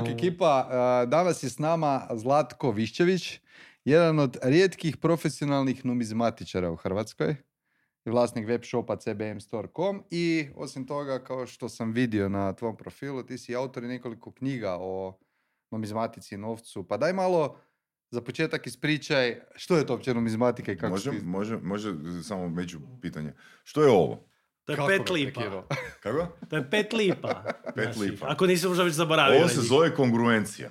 Bog ekipa, uh, danas je s nama Zlatko Višćević, jedan od rijetkih profesionalnih numizmatičara u Hrvatskoj vlasnik web shopa cbmstore.com i osim toga, kao što sam vidio na tvom profilu, ti si autor nekoliko knjiga o numizmatici i novcu. Pa daj malo za početak ispričaj što je to uopće numizmatika i kako Može, može, može samo među pitanje. Što je ovo? To je Kako pet lipa. Kako? To je pet lipa. Pet Znači, lipa. Ako nisi možda već zaboravio. Ovo se zove kongruencija.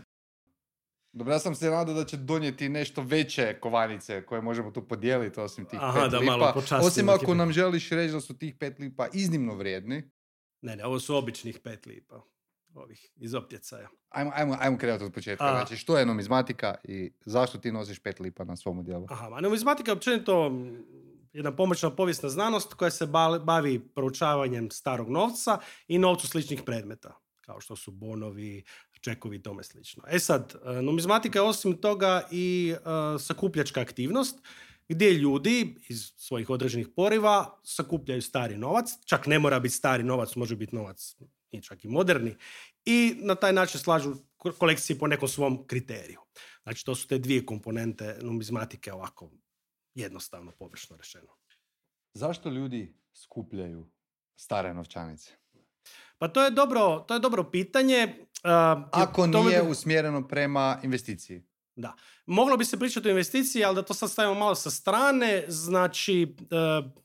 Dobro, ja sam se nadao da će donijeti nešto veće kovanice koje možemo tu podijeliti osim tih Aha, pet da lipa. malo osim ako nam želiš reći da su tih pet lipa iznimno vrijedni. Ne, ne, ovo su običnih pet lipa. Ovih, iz optjecaja. Ajmo, ajmo, ajmo krenuti od početka. A. Znači, što je numizmatika i zašto ti nosiš pet lipa na svom dijelu? Aha, a numizmatika je općenito jedna pomoćna povijesna znanost koja se ba- bavi proučavanjem starog novca i novcu sličnih predmeta, kao što su bonovi, čekovi i tome slično. E sad, e, numizmatika je osim toga i e, sakupljačka aktivnost, gdje ljudi iz svojih određenih poriva sakupljaju stari novac, čak ne mora biti stari novac, može biti novac i čak i moderni, i na taj način slažu ko- kolekcije po nekom svom kriteriju. Znači, to su te dvije komponente numizmatike ovako jednostavno, površno rečeno. Zašto ljudi skupljaju stare novčanice? Pa to je dobro, to je dobro pitanje. a, Ako nije bi- usmjereno prema investiciji. Da. Moglo bi se pričati o investiciji, ali da to sad stavimo malo sa strane, znači... e,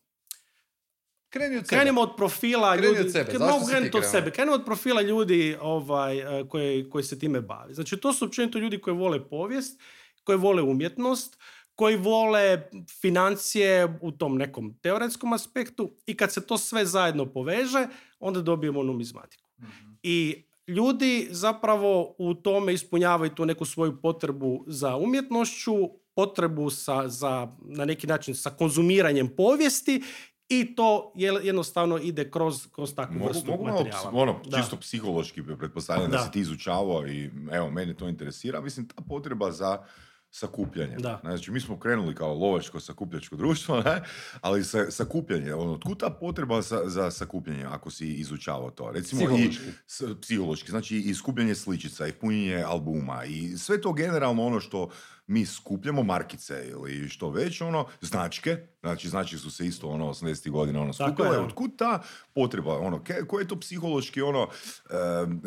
Kreni od sebe. Krenimo od profila Kreni ljudi. od sebe. Mogu krenuti od sebe. Krenimo od profila ljudi ovaj, e, koji, koji se time bavi. Znači, to su općenito ljudi koji vole povijest, koji vole umjetnost, koji vole financije u tom nekom teoretskom aspektu i kad se to sve zajedno poveže, onda dobijemo numizmatiku. I ljudi zapravo u tome ispunjavaju tu neku svoju potrebu za umjetnošću, potrebu sa, za, na neki način sa konzumiranjem povijesti i to je, jednostavno ide kroz, kroz takvu Mogu, vrstu mogu malo, materijala. ps- ono, Da. čisto psihološki pretpostavljam da. Da. si ti izučavao i evo, mene to interesira. Mislim, ta potreba za sakupljanje. Da. Znači, mi smo krenuli kao lovačko sakupljačko društvo, ne? ali sa, sakupljanje, ono, otkud ta potreba za, za sakupljanje ako si izučavao to? Recimo Psihološki. i s- psihološki, znači i skupljanje sličica i punjenje albuma i sve to generalno ono što mi skupljamo, markice ili što već, ono, značke, znači značke su se isto ono 80. godina ono skupile, otkud ta potreba, ono, koji je to psihološki ono,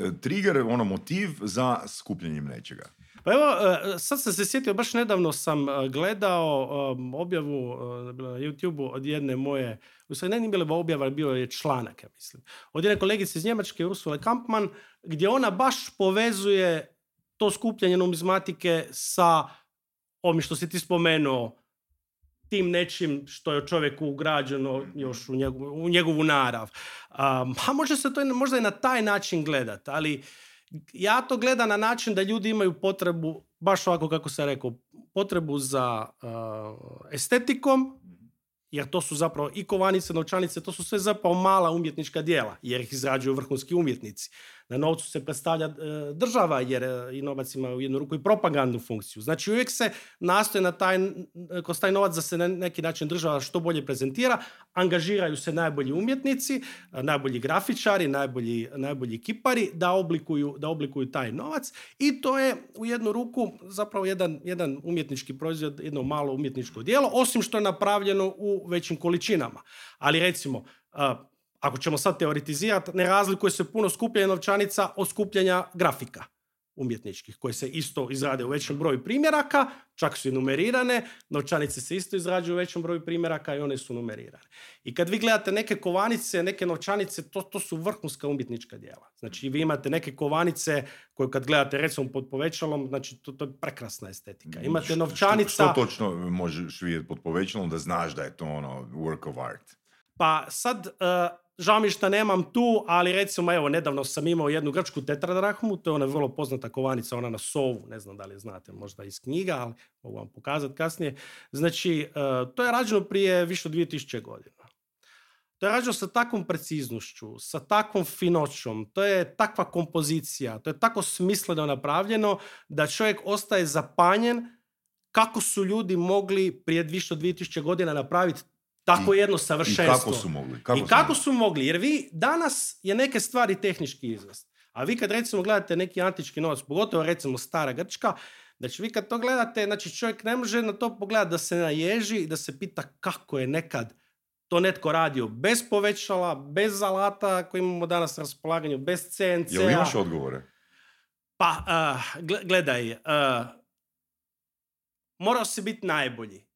e, trigger, ono, motiv za skupljanjem nečega? Pa evo, e, sad sam se sjetio, baš nedavno sam e, gledao objavu e, bila na YouTube od jedne moje, u stvari ne nije bila objava, bio je članak, ja mislim, od jedne kolegice iz Njemačke, Ursule Kampman, gdje ona baš povezuje to skupljanje numizmatike sa ovim što si ti spomenuo, tim nečim što je čovjeku ugrađeno još u njegovu, u njegovu narav. Um, a može se to možda i na taj način gledat, ali ja to gledam na način da ljudi imaju potrebu, baš ovako kako sam rekao, potrebu za uh, estetikom, jer to su zapravo i kovanice, novčanice, to su sve zapravo mala umjetnička djela, jer ih izrađuju vrhunski umjetnici. Na novcu se predstavlja e, država, jer e, i novac ima u jednu ruku i propagandnu funkciju. Znači uvijek se nastoje na taj, kroz taj novac da se na neki način država što bolje prezentira, angažiraju se najbolji umjetnici, najbolji grafičari, najbolji, najbolji kipari da oblikuju, da oblikuju taj novac i to je u jednu ruku zapravo jedan, jedan umjetnički proizvod, jedno malo umjetničko djelo, osim što je napravljeno u većim količinama. Ali recimo, ako ćemo sad teoretizirati, ne razlikuje se puno skupljanje novčanica od skupljanja grafika umjetničkih, koje se isto izrade u većem broju primjeraka, čak su i numerirane, novčanice se isto izrađuju u većem broju primjeraka i one su numerirane. I kad vi gledate neke kovanice, neke novčanice, to, to su vrhunska umjetnička djela. Znači vi imate neke kovanice koje kad gledate recimo pod povećalom, znači to, to je prekrasna estetika. Imate Što- novčanica... Što, što točno možeš vidjeti pod povećalom da znaš da je to ono work of art? Pa sad, uh, žao mi što nemam tu, ali recimo evo, nedavno sam imao jednu grčku tetradrahmu, to je ona vrlo poznata kovanica, ona na sovu, ne znam da li znate možda iz knjiga, ali mogu vam pokazati kasnije. Znači, uh, to je rađeno prije više od 2000 godina. To je rađeno sa takvom preciznošću, sa takvom finoćom, to je takva kompozicija, to je tako smisleno napravljeno da čovjek ostaje zapanjen kako su ljudi mogli prije više od 2000 godina napraviti tako I- jedno I savršenstvo. kako su mogli? I kako su mogli? Jer vi danas je neke stvari tehnički izvest. A vi kad recimo gledate neki antički novac, pogotovo recimo stara Grčka, znači vi kad to gledate, znači čovjek ne može na to pogledati da se naježi i da se pita kako je nekad to netko radio bez povećala, bez alata koji imamo danas na raspolaganju, bez CNC. Jel imaš odgovore? Pa, uh, gledaj, uh, morao si biti najbolji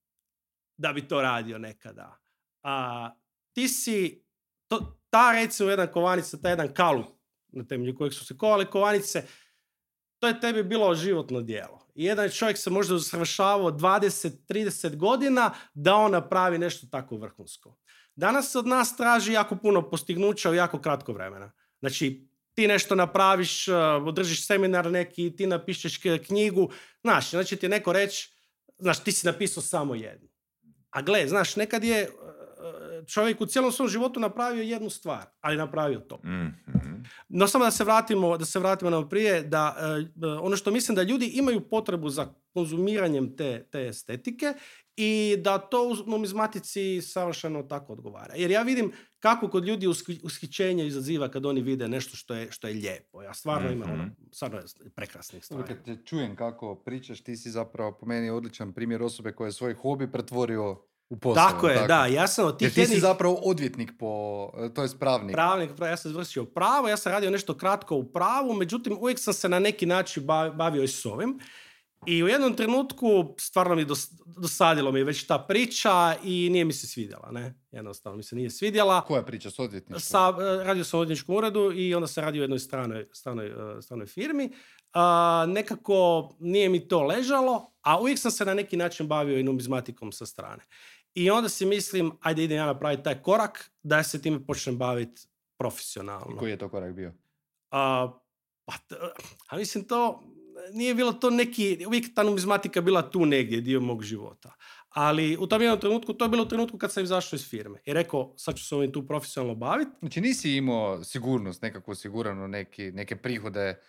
da bi to radio nekada. A ti si, to, ta recimo jedna kovanica, ta jedan kalup na temelju kojeg su se kovali kovanice, to je tebi bilo životno djelo. I jedan čovjek se možda usavršavao 20-30 godina da on napravi nešto tako vrhunsko. Danas se od nas traži jako puno postignuća u jako kratko vremena. Znači, ti nešto napraviš, uh, održiš seminar neki, ti napišeš knjigu, znaš, znači ti neko reći, znaš, ti si napisao samo jednu. A gle, znaš, nekad je čovjek u cijelom svom životu napravio jednu stvar, ali napravio to. Mhm. No samo da se vratimo, da se vratimo na prije, da uh, ono što mislim da ljudi imaju potrebu za konzumiranjem te, te estetike i da to u numizmatici savršeno tako odgovara. Jer ja vidim kako kod ljudi ushićenje izaziva kad oni vide nešto što je, što je lijepo. Ja stvarno imam ono, Mhm. stvarno prekrasnih stvari. Kad te čujem kako pričaš, ti si zapravo po meni odličan primjer osobe koja je svoj hobi pretvorio u posao. Tako je, da, ja sam od Jer tih ti si zapravo odvjetnik po, to je pravnik. pravnik, pra- ja sam završio pravo, ja sam radio nešto kratko u pravu, međutim uvijek sam se na neki način ba- bavio i s ovim. I u jednom trenutku stvarno mi dos- dosadilo mi je već ta priča i nije mi se svidjela, ne? Jednostavno mi se nije svidjela. Koja priča s odvjetništvom? Sa, e, radio sam u odvjetničkom uredu i onda sam radio u jednoj stranoj, stranoj, e, stranoj firmi. A, nekako nije mi to ležalo, a uvijek sam se na neki način bavio i numizmatikom sa strane. I onda si mislim, ajde idem ja napraviti taj korak da se time počnem baviti profesionalno. Koji je to korak bio? A, pa, t- a mislim to, nije bilo to neki, uvijek ta numizmatika bila tu negdje, dio mog života. Ali u tom jednom trenutku, to je bilo u trenutku kad sam izašao iz firme i rekao, sad ću se ovim tu profesionalno baviti. Znači nisi imao sigurnost, nekako osigurano neki, neke prihode,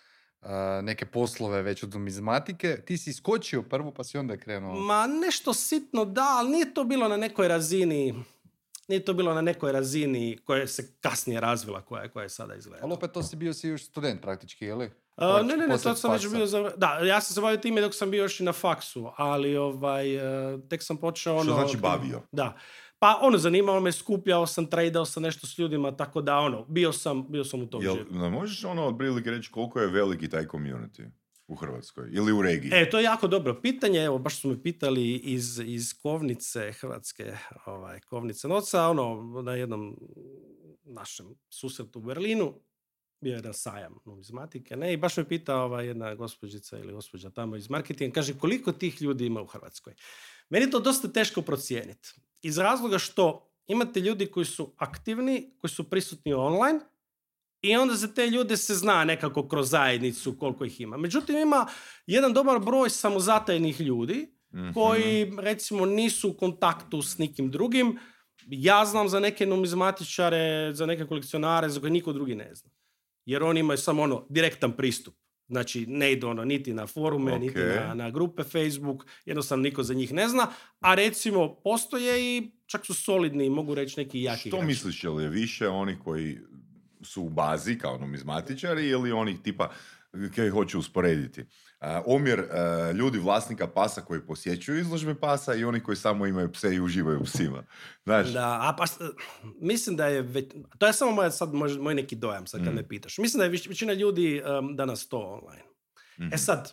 neke poslove već od numizmatike. Ti si iskočio prvo pa si onda krenuo. Ma nešto sitno da, ali nije to bilo na nekoj razini, nije to bilo na nekoj razini koja se kasnije razvila, koja, je- koja je sada izgleda. Ali opet to si bio si još student praktički, je li? Ne, ne, ne, sad sam već bio za... Da, ja sam se bavio time dok sam bio još i na faksu, ali ovaj, e, tek sam počeo ono... Što znači bavio? Da. Pa ono, zanimalo me, skupljao sam, tradao sam nešto s ljudima, tako da ono, bio sam, bio sam u tom Jel, živu. ne možeš ono otprilike reći koliko je veliki taj community u Hrvatskoj ili u regiji? E, to je jako dobro pitanje, evo, baš su me pitali iz, iz Kovnice, Hrvatske ovaj, Kovnice Noca, ono, na jednom našem susretu u Berlinu, bio je jedan sajam numizmatike, ne, i baš me pita ova jedna gospođica ili gospođa tamo iz marketinga, kaže koliko tih ljudi ima u Hrvatskoj. Meni je to dosta teško procijeniti. Iz razloga što imate ljudi koji su aktivni, koji su prisutni online, i onda za te ljude se zna nekako kroz zajednicu koliko ih ima. Međutim, ima jedan dobar broj samozatajnih ljudi Mhm. koji recimo nisu u kontaktu s nikim drugim. Ja znam za neke numizmatičare, za neke kolekcionare za koje niko drugi ne zna. Jer oni imaju samo ono direktan pristup. Znači ne idu ono niti na forume, niti Ok. na, na grupe Facebook, jednostavno niko za njih ne zna, a recimo postoje i čak su solidni, mogu reći neki jaki Što igrači. misliš, je li više onih koji su u bazi kao numizmatičari ili onih tipa koji hoću usporediti? A, omjer e, ljudi vlasnika pasa koji posjećuju izložbe pasa i oni koji samo imaju pse i uživaju u psima. Znaš, Da, a pa, mislim da je, već, to je samo moj, sad moj, moj neki dojam sad kad Mm. me pitaš. Mislim da je većina ljudi um, danas to online. Mhm. E sad,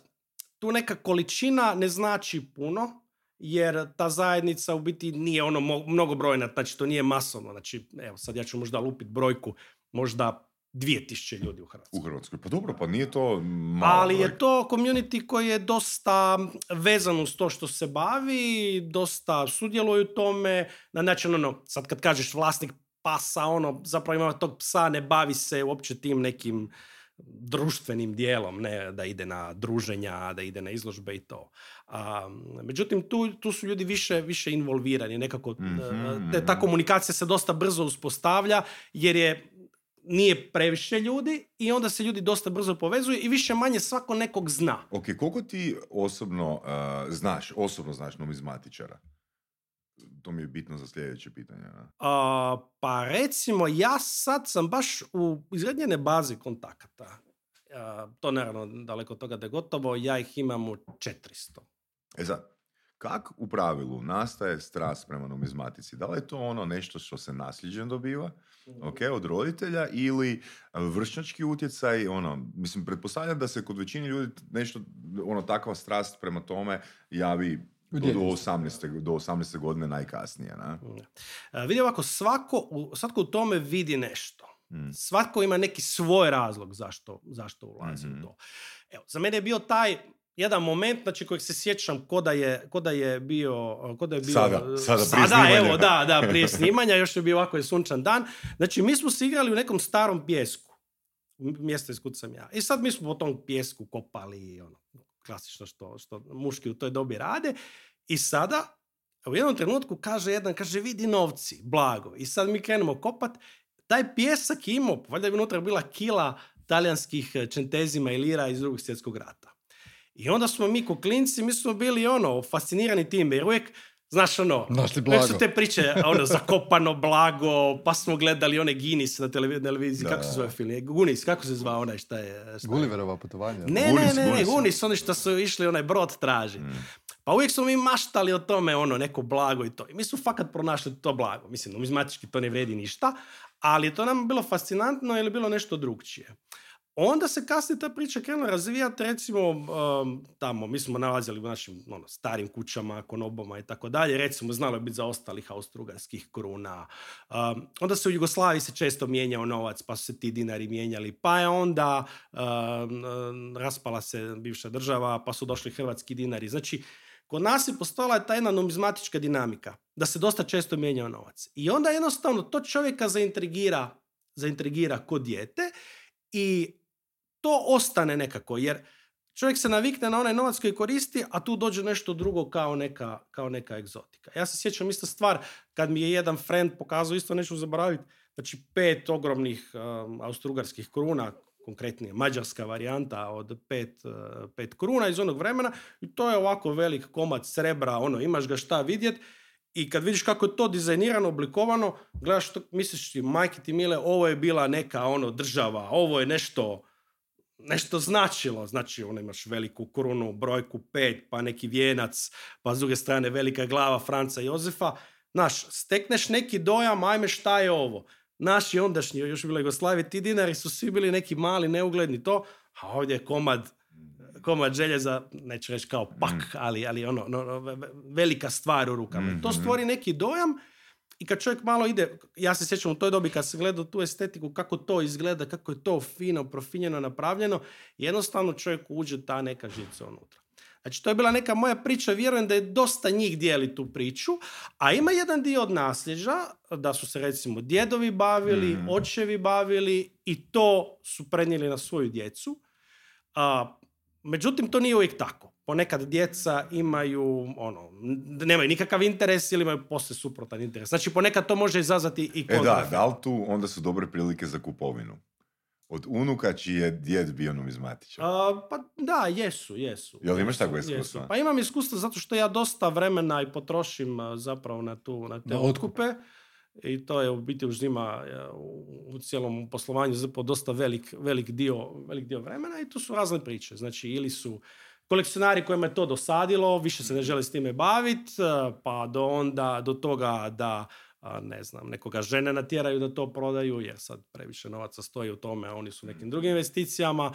tu neka količina ne znači puno, jer ta zajednica u biti nije ono mnogobrojna, znači to nije masovno. Znači, evo sad ja ću možda lupit brojku, možda 2000 ljudi u Hrvatskoj. u Hrvatskoj. Pa dobro, pa nije to malo. Ali je to community koji je dosta vezan uz to što se bavi, dosta sudjeluje u tome, na način ono, sad kad kažeš vlasnik pasa, ono, zapravo ima tog psa, ne bavi se uopće tim nekim društvenim dijelom, ne da ide na druženja, da ide na izložbe i to. A, međutim, tu, tu su ljudi više, više involvirani, nekako Mhm, te, ta mhm. komunikacija se dosta brzo uspostavlja, jer je nije previše ljudi i onda se ljudi dosta brzo povezuju i više manje svako nekog zna. Ok, koliko ti osobno uh, znaš, osobno znaš numizmatičara? To mi je bitno za sljedeće pitanje. a? A, pa recimo ja sad sam baš u izrednjene bazi kontakata. A, to naravno daleko od toga da je gotovo, ja ih imam u 400. E sad, kak u pravilu nastaje strast prema numizmatici? Da li je to ono nešto što se nasljeđem dobiva, ok, od roditelja ili vršnjački utjecaj, ono, mislim, pretpostavljam da se kod većini ljudi nešto, ono, takva strast prema tome javi do, do, djetinjstvu. 18. do 18. godine najkasnije, na? A, vidi ovako, svako, u- svatko u tome vidi nešto. Mm. Svatko ima neki svoj razlog zašto, zašto ulazi Mhm. u to. Evo, za mene je bio taj jedan moment, znači kojeg se sjećam ko da je, ko da je bio... Ko da je bio Sada, sada prije snimanja. evo, da, da, prije snimanja, još je bio ovako je sunčan dan. Znači, mi smo se igrali u nekom starom pjesku. Mjesto iz kud sam ja. I sad mi smo po tom pjesku kopali, ono, klasično što, što muški u toj dobi rade. I sada, u jednom trenutku kaže jedan, kaže, vidi novci, blago. I sad mi krenemo kopat. Taj pjesak je imao, valjda je unutra bila kila talijanskih čentezima i lira iz drugog svjetskog rata. I onda smo mi ko klinci, mi smo bili ono, fascinirani time, jer uvijek, znaš ono, uvijek su te priče, ono, zakopano blago, pa smo gledali one Guinness na televi- televiziji, Da, kako se zove film? Guinness, kako se zvao onaj, šta je? Šta je? Gulliverova putovanja. Ne, Gunis, ne, ne, ne, Gunis. Gunis, oni što su išli onaj brod traži. Mm. Pa uvijek smo mi maštali o tome, ono, neko blago i to. I mi smo fakat pronašli to blago. Mislim, numizmatički to ne vredi ništa, ali je to nam bilo fascinantno ili bilo nešto drugčije. Onda se kasnije ta priča krenula razvijati, recimo, um, tamo, mi smo nalazili u našim ono, starim kućama, konobama i tako dalje, recimo, znalo je biti zaostalih austrougarskih kruna. Um, onda se u Jugoslaviji se često mijenjao novac, pa su se ti dinari mijenjali, pa je onda um, raspala se bivša država, pa su došli hrvatski dinari. Znači, kod nas je postojala ta jedna numizmatička dinamika, da se dosta često mijenjao novac. I onda jednostavno to čovjeka zaintrigira, zaintrigira kod dijete i to ostane nekako, jer čovjek se navikne na onaj novac koji koristi, a tu dođe nešto drugo kao neka, kao neka egzotika. Ja se sjećam isto stvar, kad mi je jedan friend pokazao, isto neću zaboraviti, znači pet ogromnih um, austrugarskih kruna, konkretnije mađarska varijanta od pet, uh, pet kruna iz onog vremena i to je ovako velik komad srebra, ono, imaš ga šta vidjet i kad vidiš kako je to dizajnirano, oblikovano, gledaš to, misliš ti, majke ti mile, ovo je bila neka ono država, ovo je nešto, nešto značilo. Znači, ono imaš veliku krunu, brojku pet, pa neki vijenac, pa s druge strane velika glava Franca Jozefa. Znaš, stekneš neki dojam, ajme šta je ovo. Naši ondašnji, još bila Jugoslavija, ti dinari su svi bili neki mali, neugledni to, a ovdje je komad komad željeza, neću reći kao pak, ali, ali ono, no, no, ve- ve- velika stvar u rukama. To Mhm. stvori neki dojam i kad čovjek malo ide, ja se sjećam u toj dobi kad sam gledao tu estetiku, kako to izgleda, kako je to fino, profinjeno, napravljeno, jednostavno čovjeku uđe ta neka žica unutra. Znači, to je bila neka moja priča, vjerujem da je dosta njih dijeli tu priču, a ima jedan dio od nasljeđa, da su se recimo djedovi bavili, Mhm. očevi bavili i to su prenijeli na svoju djecu. A, međutim, to nije uvijek tako. Ponekad djeca imaju, ono, nemaju nikakav interes ili imaju posve suprotan interes. Znači, ponekad to može izazvati i E da, da li tu onda su dobre prilike za kupovinu? Od unuka čiji je djed bio numizmatičar. A, pa da, jesu, jesu. Jel imaš takvo iskustvo? Pa imam iskustvo zato što ja dosta vremena i potrošim zapravo na, tu, na te otkupe. I to je u biti uzima u, u cijelom poslovanju zapravo dosta velik, velik, dio, velik dio vremena i tu su razne priče. Znači ili su kolekcionari kojima je to dosadilo, više se ne žele s time baviti, pa do onda, do toga da a, ne znam, nekoga žene natjeraju da to prodaju, jer sad previše novaca stoji u tome, a oni su nekim drugim investicijama.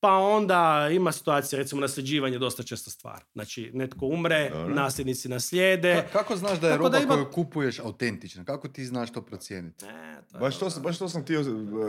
Pa onda ima situacija, recimo nasljeđivanje dosta česta stvar. Znači, netko umre, Dobro. nasljednici naslijede. Ka- kako znaš da je Tako roba da ima- koju kupuješ autentična? Kako ti znaš to procijeniti? E, to Baš to, ono. sam- baš to sam htio uh,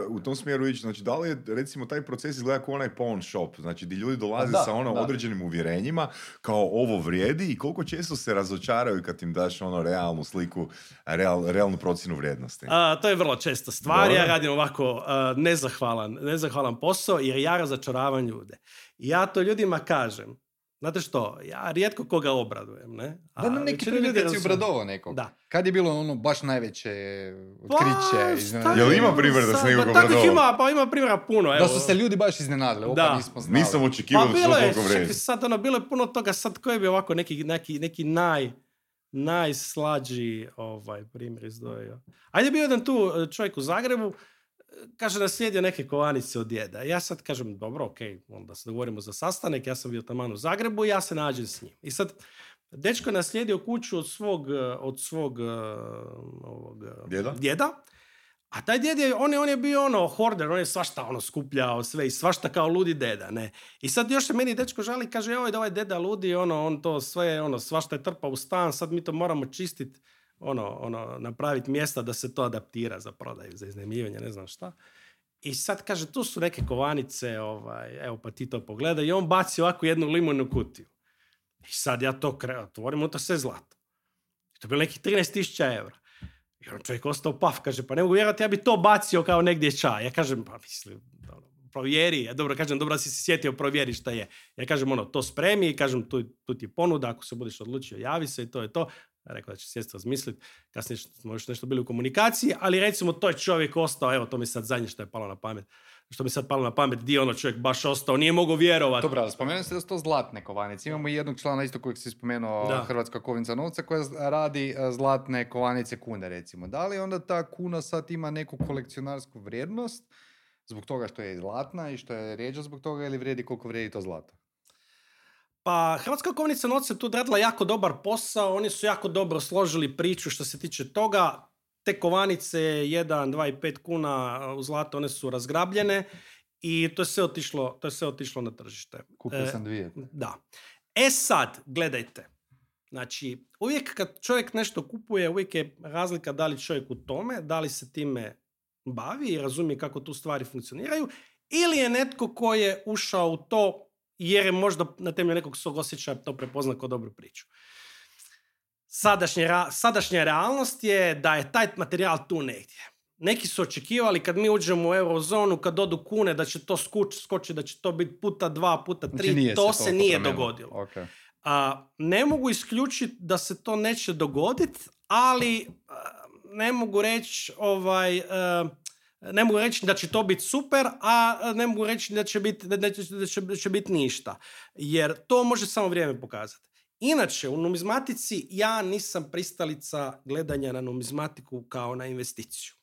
u tom smjeru ići. Znači, da li je, recimo, taj proces izgleda kao onaj pawn shop? Znači, di ljudi dolaze Pa da, sa ono da. određenim uvjerenjima, kao ovo vrijedi i koliko često se razočaraju kad im daš ono realnu sliku, real, realnu procjenu vrijednosti. A, to je vrlo česta stvar. Dobro. Ja radim ovako a, nezahvalan, nezahvalan posao jer ja razočaravam ljude. I ja to ljudima kažem. Znate što, ja rijetko koga obradujem, ne? A Da, na neki ljudi kad si obradovao nekog. Da. Kad je bilo ono baš najveće Pa, otkriće? iznenađenje? Jel ima je primjer da si nekog Pa takvih obradovao? ima, pa ima primjera puno. Da evo. su se ljudi baš iznenadili, opa Da. nismo znali. Nisam Pa očekivao da će bilo je, toliko čekaj, sad ono, bilo je puno toga, sad koji bi ovako neki, neki, neki naj, najslađi ovaj, primjer izdvojio. Ajde bio jedan tu e, čovjek u Zagrebu, kaže, naslijedio neke kovanice od djeda. Ja sad kažem, dobro, ok, onda se dogovorimo za sastanak, ja sam bio tamo u Zagrebu i ja se nađem s njim. I sad, dečko je naslijedio kuću od svog, eh, od svog eh, ovog, eh, Djeda? djeda. A taj djed je, on je, on je bio ono horder, on je svašta ono skupljao sve i svašta kao ludi deda, ne. I sad još se meni dečko žali, kaže, oj, da ovaj deda ludi, ono, on to sve, ono, svašta je trpa u stan, sad mi to moramo čistiti, ono, ono, napraviti mjesta da se to adaptira za prodaju, za iznajmljivanje, ne znam šta. I sad kaže, tu su neke kovanice, ovaj, evo pa ti to pogledaj. I on baci ovako jednu limunnu kutiju. I sad ja to kre, otvorim, to sve zlato. I to je bilo nekih 13.000 eura. I on čovjek ostao paf, kaže, pa ne mogu vjerovati, ja bi to bacio kao negdje čaj. Ja kažem, pa mislim, ono, provjeri. Ja dobro kažem, dobro si se sjetio, provjeri šta je. Ja kažem, ono, to spremi, kažem, tu, tu ti je ponuda, ako se budeš odlučio, javi se i to je to. Rekao da će sjesti razmisliti, kasnije smo još nešto bili u komunikaciji, ali recimo to je čovjek ostao, evo to mi sad zadnje što je palo na pamet, što mi sad palo na pamet, di ono čovjek baš ostao, nije mogao vjerovati. Dobro, spomenuo ste da su to zlatne kovanice. Imamo i jednog člana isto kojeg si spomenuo, Da. Hrvatska kovinca novca, koja radi e, zlatne kovanice kune, recimo. Da li onda ta kuna sad ima neku kolekcionarsku vrijednost zbog toga što je zlatna i što je rijeđa zbog toga ili vrijedi koliko vrijedi to zlato? Pa Hrvatska kovnica novca je tu odradila jako dobar posao, oni su jako dobro složili priču što se tiče toga. Te kovanice 1, 2 i 5 kuna u zlato, one su razgrabljene i to je sve otišlo, to je sve otišlo na tržište. Kupio E, sam dvije. Da. E sad, gledajte. Znači, uvijek kad čovjek nešto kupuje, uvijek je razlika da li čovjek u tome, da li se time bavi i razumije kako tu stvari funkcioniraju, ili je netko ko je ušao u to jer je možda na temelju nekog svog osjećaja to prepozna kao dobru priču. Sadašnje, ra- sadašnja realnost je da je taj materijal tu negdje. Neki su očekivali kad mi uđemo u eurozonu, kad odu kune, da će to skuč, skoči, da će to biti puta dva, puta tri. Znači, to se nije promijenilo. dogodilo. Ok. A, ne mogu isključiti da se to neće dogoditi, ali a, ne mogu reći ovaj, a, ne mogu reći da će to biti super, a ne mogu reći da će biti da će, da će, da će biti ništa. Jer to može samo vrijeme pokazati. Inače, u numizmatici ja nisam pristalica gledanja na numizmatiku kao na investiciju.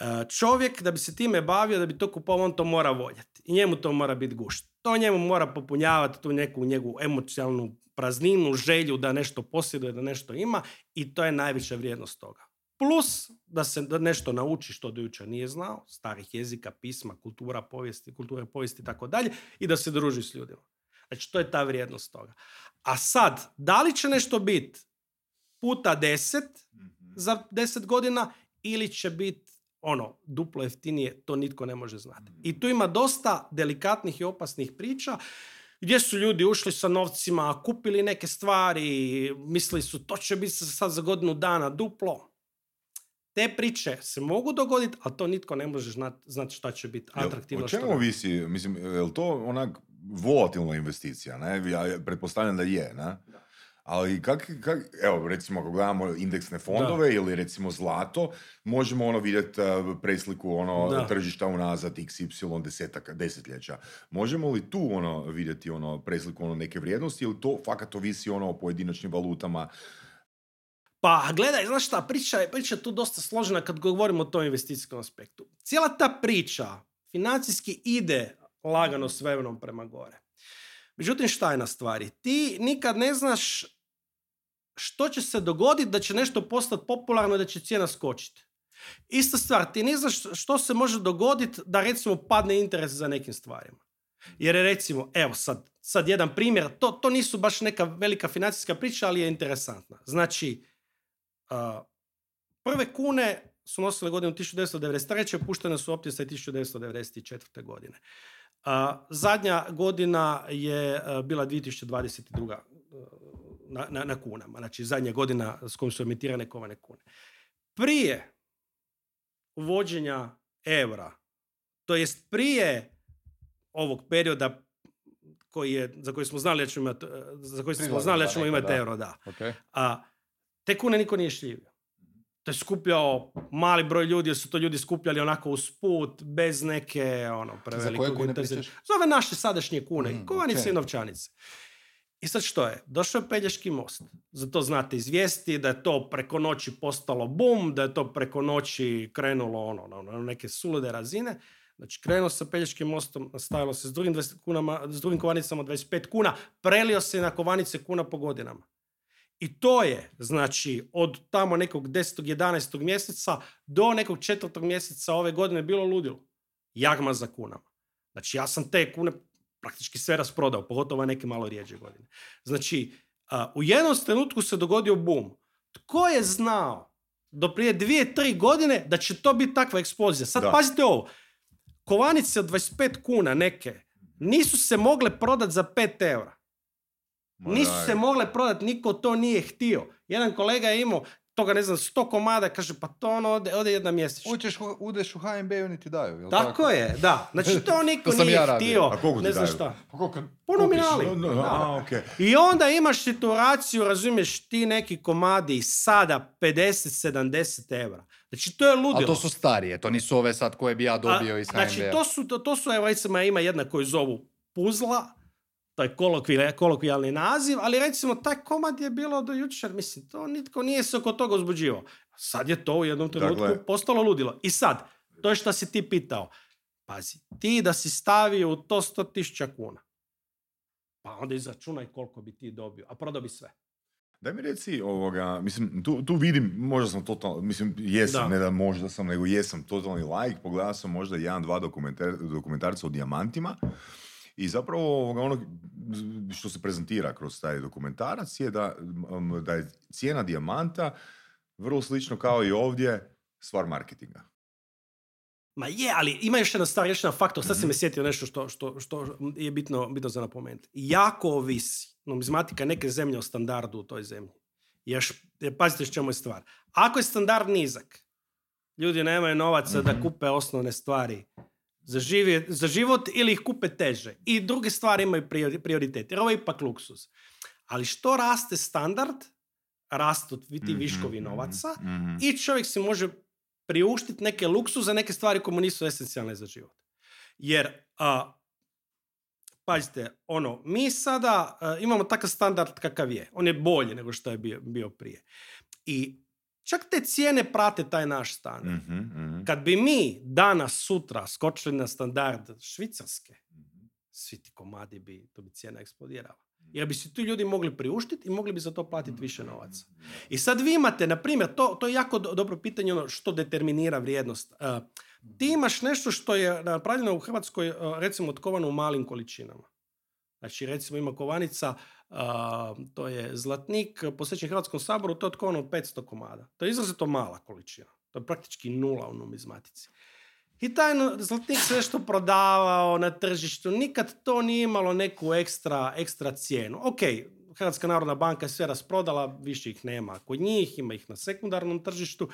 E, Čovjek da bi se time bavio, da bi to kupovao, on to mora voljeti. I njemu to mora biti gušt. To njemu mora popunjavati tu neku njegovu emocionalnu prazninu, želju da nešto posjeduje, da nešto ima i to je najveća vrijednost toga. Plus da se nešto nauči što do jučer nije znao, starih jezika, pisma, kultura, povijesti, kulture povijesti i tako dalje i da se druži s ljudima. Znači to je ta vrijednost toga. A sad, da li će nešto biti puta deset za deset godina ili će biti ono, duplo jeftinije, to nitko ne može znati. I tu ima dosta delikatnih i opasnih priča gdje su ljudi ušli sa novcima, kupili neke stvari, mislili su to će biti sad za godinu dana duplo. Te priče se mogu dogoditi, ali to nitko ne može znati znat šta će biti atraktivno. O čemu ne. ovisi, mislim, je li to onak volatilna investicija, ne? Ja pretpostavljam da je, ne? Ali kak, kak, evo, recimo ako gledamo indeksne fondove ili recimo zlato, možemo ono vidjeti uh, presliku ono Da. tržišta unazad XY desetaka, desetljeća. Možemo li tu ono vidjeti ono presliku ono neke vrijednosti ili to fakat ovisi ono o pojedinačnim valutama? Pa gledaj, znaš šta, priča je, priča je tu dosta složena kad govorimo o tom investicijskom aspektu. Cijela ta priča financijski ide lagano s vremenom prema gore. Međutim, šta je na stvari? Ti nikad ne znaš što će se dogoditi da će nešto postati popularno i da će cijena skočiti. Ista stvar, ti ne znaš što se može dogoditi da recimo padne interes za nekim stvarima. Jer je recimo, evo sad, sad jedan primjer, to, to nisu baš neka velika financijska priča, ali je interesantna. Znači, prve kune su nosile godinu 1993. puštene su u opticaj 1994. godine. Zadnja godina je bila 2022. a, Na, na, na kunama. Znači, zadnja godina s kojom su emitirane kovane kune. Prije uvođenja eura, to jest prije ovog perioda koji je, za koji smo znali da ćemo imati, za koji smo znali da ćemo imati euro, da. Ok. A te kune niko nije šljivio. To je skupljao mali broj ljudi, jer su to ljudi skupljali onako usput, bez neke ono, prevelikog koje kune intenziva- pričaš? Za ove naše sadašnje kune, Mhm, kovanice ok. i novčanice. I sad što je? Došao je Pelješki most. Za to znate izvijesti da je to preko noći postalo bum, da je to preko noći krenulo ono, na neke sulude razine. Znači, krenuo sa Pelješkim mostom, nastavilo se s drugim, 20 kunama, s drugim kovanicama 25 kuna, prelio se na kovanice kuna po godinama. I to je, znači, od tamo nekog 10. 11. mjeseca do nekog 4. mjeseca ove godine bilo ludilo. Jagma za kunama. Znači, ja sam te kune praktički sve rasprodao, pogotovo neke malo rijeđe godine. Znači, u jednom trenutku se dogodio bum. Tko je znao do prije dvije, tri godine da će to biti takva eksplozija? Sad pazite ovo. Kovanice od 25 kuna neke nisu se mogle prodati za 5 eura. Nisu se mogle prodati, niko to nije htio. Jedan kolega je imao toga ne znam, sto komada, kaže pa to ono ode, ode jedna mjesečno. Uđeš, udeš u HNB i oni ti daju, jel tako? tako? je, da. Znači to niko to nije ja htio. A koliko ti ne znam daju? šta. Pa koliko? Po nominali. A, okay. I onda imaš situaciju, razumiješ, ti neki komadi sada 50-70 evra. Znači to je ludilo. A to su starije, to nisu ove sad koje bi ja dobio A, iz HNB-a. Znači to su, to, to su, evo recimo ima jedna koju zovu puzla, taj kolokvijalni naziv, ali recimo taj komad je bilo do jučer, mislim, to nitko nije se oko toga uzbuđivao. Sad je to u jednom trenutku dakle... postalo ludilo. I sad, to je što si ti pitao. Pazi, ti da si stavio u to 100.000 kuna, pa onda izračunaj koliko bi ti dobio, a prodao bi sve. Daj mi reci, ovoga, mislim, tu, tu vidim, možda sam totalno, mislim, jesam, ne da možda sam, nego jesam totalni like, pogledao sam možda jedan, dva dokumentar, dokumentarca o dijamantima, i zapravo ono što se prezentira kroz taj dokumentarac je da, da je cijena dijamanta vrlo slično kao i ovdje stvar marketinga. Ma je, ali ima još jedna stvar, još jedan faktor. Sad mm-hmm. se me sjetio nešto što, što, što je bitno, bitno za napomenuti. Jako ovisi numizmatika neke zemlje o standardu u toj zemlji. Još, pazite što je stvar. Ako je standard nizak, ljudi nemaju novaca da mhm. kupe osnovne stvari za, za život ili ih kupe teže. I druge stvari imaju prioritet, jer ovo je ipak luksus. Ali što raste standard, rastu ti mhm, viškovi novaca mm-hmm. i čovjek se može priuštiti neke za neke stvari koje mu nisu esencijalne za život. Jer, a, pazite, ono, mi sada imamo takav standard kakav je. On je bolji nego što je bio, bio prije. I Čak te cijene prate taj naš stan. Mhm, mhm. Kad bi mi danas, sutra skočili na standard švicarske, mhm. svi ti komadi bi, to bi cijena eksplodirala. Jer bi si tu ljudi mogli priuštiti i mogli bi za to platiti više novaca. I sad vi imate, na primjer, to, to je jako dobro pitanje ono što determinira vrijednost. Uh, ti imaš nešto što je napravljeno u Hrvatskoj, uh, recimo, otkovano u malim količinama. Znači, recimo ima kovanica to je zlatnik posvećen Hrvatskom saboru, to je otkovano od 500 komada. To je izrazito mala količina. To je praktički nula u numizmatici. I taj zlatnik se nešto prodavao na tržištu, nikad to nije imalo neku ekstra, ekstra cijenu. Ok, Hrvatska narodna banka je sve rasprodala, više ih nema kod njih, ima ih na sekundarnom tržištu.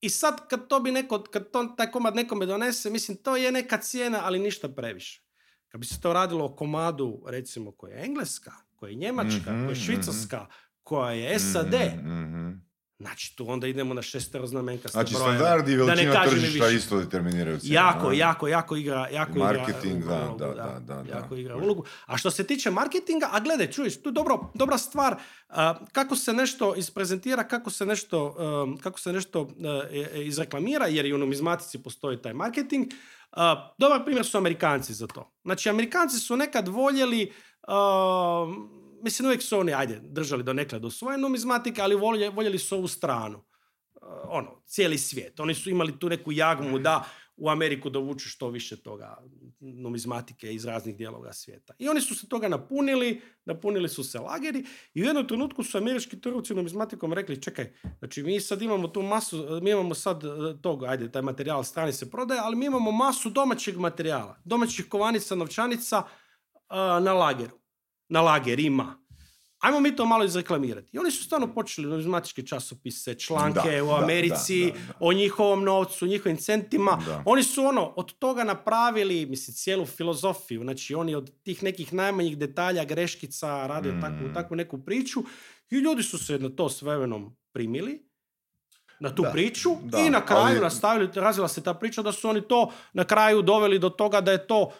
I sad kad to bi neko, kad to, taj komad nekome donese, mislim, to je neka cijena, ali ništa previše. Kad bi se to radilo o komadu, recimo, koja je engleska, koja je Njemačka, mm-hmm, koja je Švicarska, mm-hmm. koja je SAD, mm-hmm. Znači, tu onda idemo na šestero znamenka Znači, standardi i veličina da tržišta isto determiniraju cijenu. Jako, jako, jako igra, jako Marketing, igra ulogu, da, da, da, da, Jako igra ulogu. A što se tiče marketinga, a gledaj, čuješ, tu je dobro, dobra stvar kako se nešto isprezentira, kako se nešto, kako se nešto e, e, izreklamira, jer i u numizmatici postoji taj marketing. dobar primjer su Amerikanci za to. Znači, Amerikanci su nekad voljeli mislim, uvijek su oni, ajde, držali do nekle do svoje numizmatike, ali voljeli, voljeli su ovu stranu. ono, cijeli svijet. Oni su imali tu neku jagmu da u Ameriku dovuču što više toga numizmatike iz raznih dijelova svijeta. I oni su se toga napunili, napunili su se lageri i u jednom trenutku su američki trgovci numizmatikom rekli, čekaj, znači mi sad imamo tu masu, mi imamo sad e, tog, ajde, taj materijal strani se prodaje, ali mi imamo masu domaćeg materijala, domaćih kovanica, novčanica na lageru na lagerima. Ajmo mi to malo izreklamirati. I oni su stvarno počeli numizmatičke časopise, članke u Americi, o njihovom novcu, njihovim centima. Oni su ono, od toga napravili, mislim, cijelu filozofiju. Znači, oni od tih nekih najmanjih detalja, greškica, rade mm. takvu, takvu neku priču. I ljudi su se na to s vremenom primili na tu priču i na kraju nastavili, razvila se ta priča da su oni to na kraju doveli do toga da je to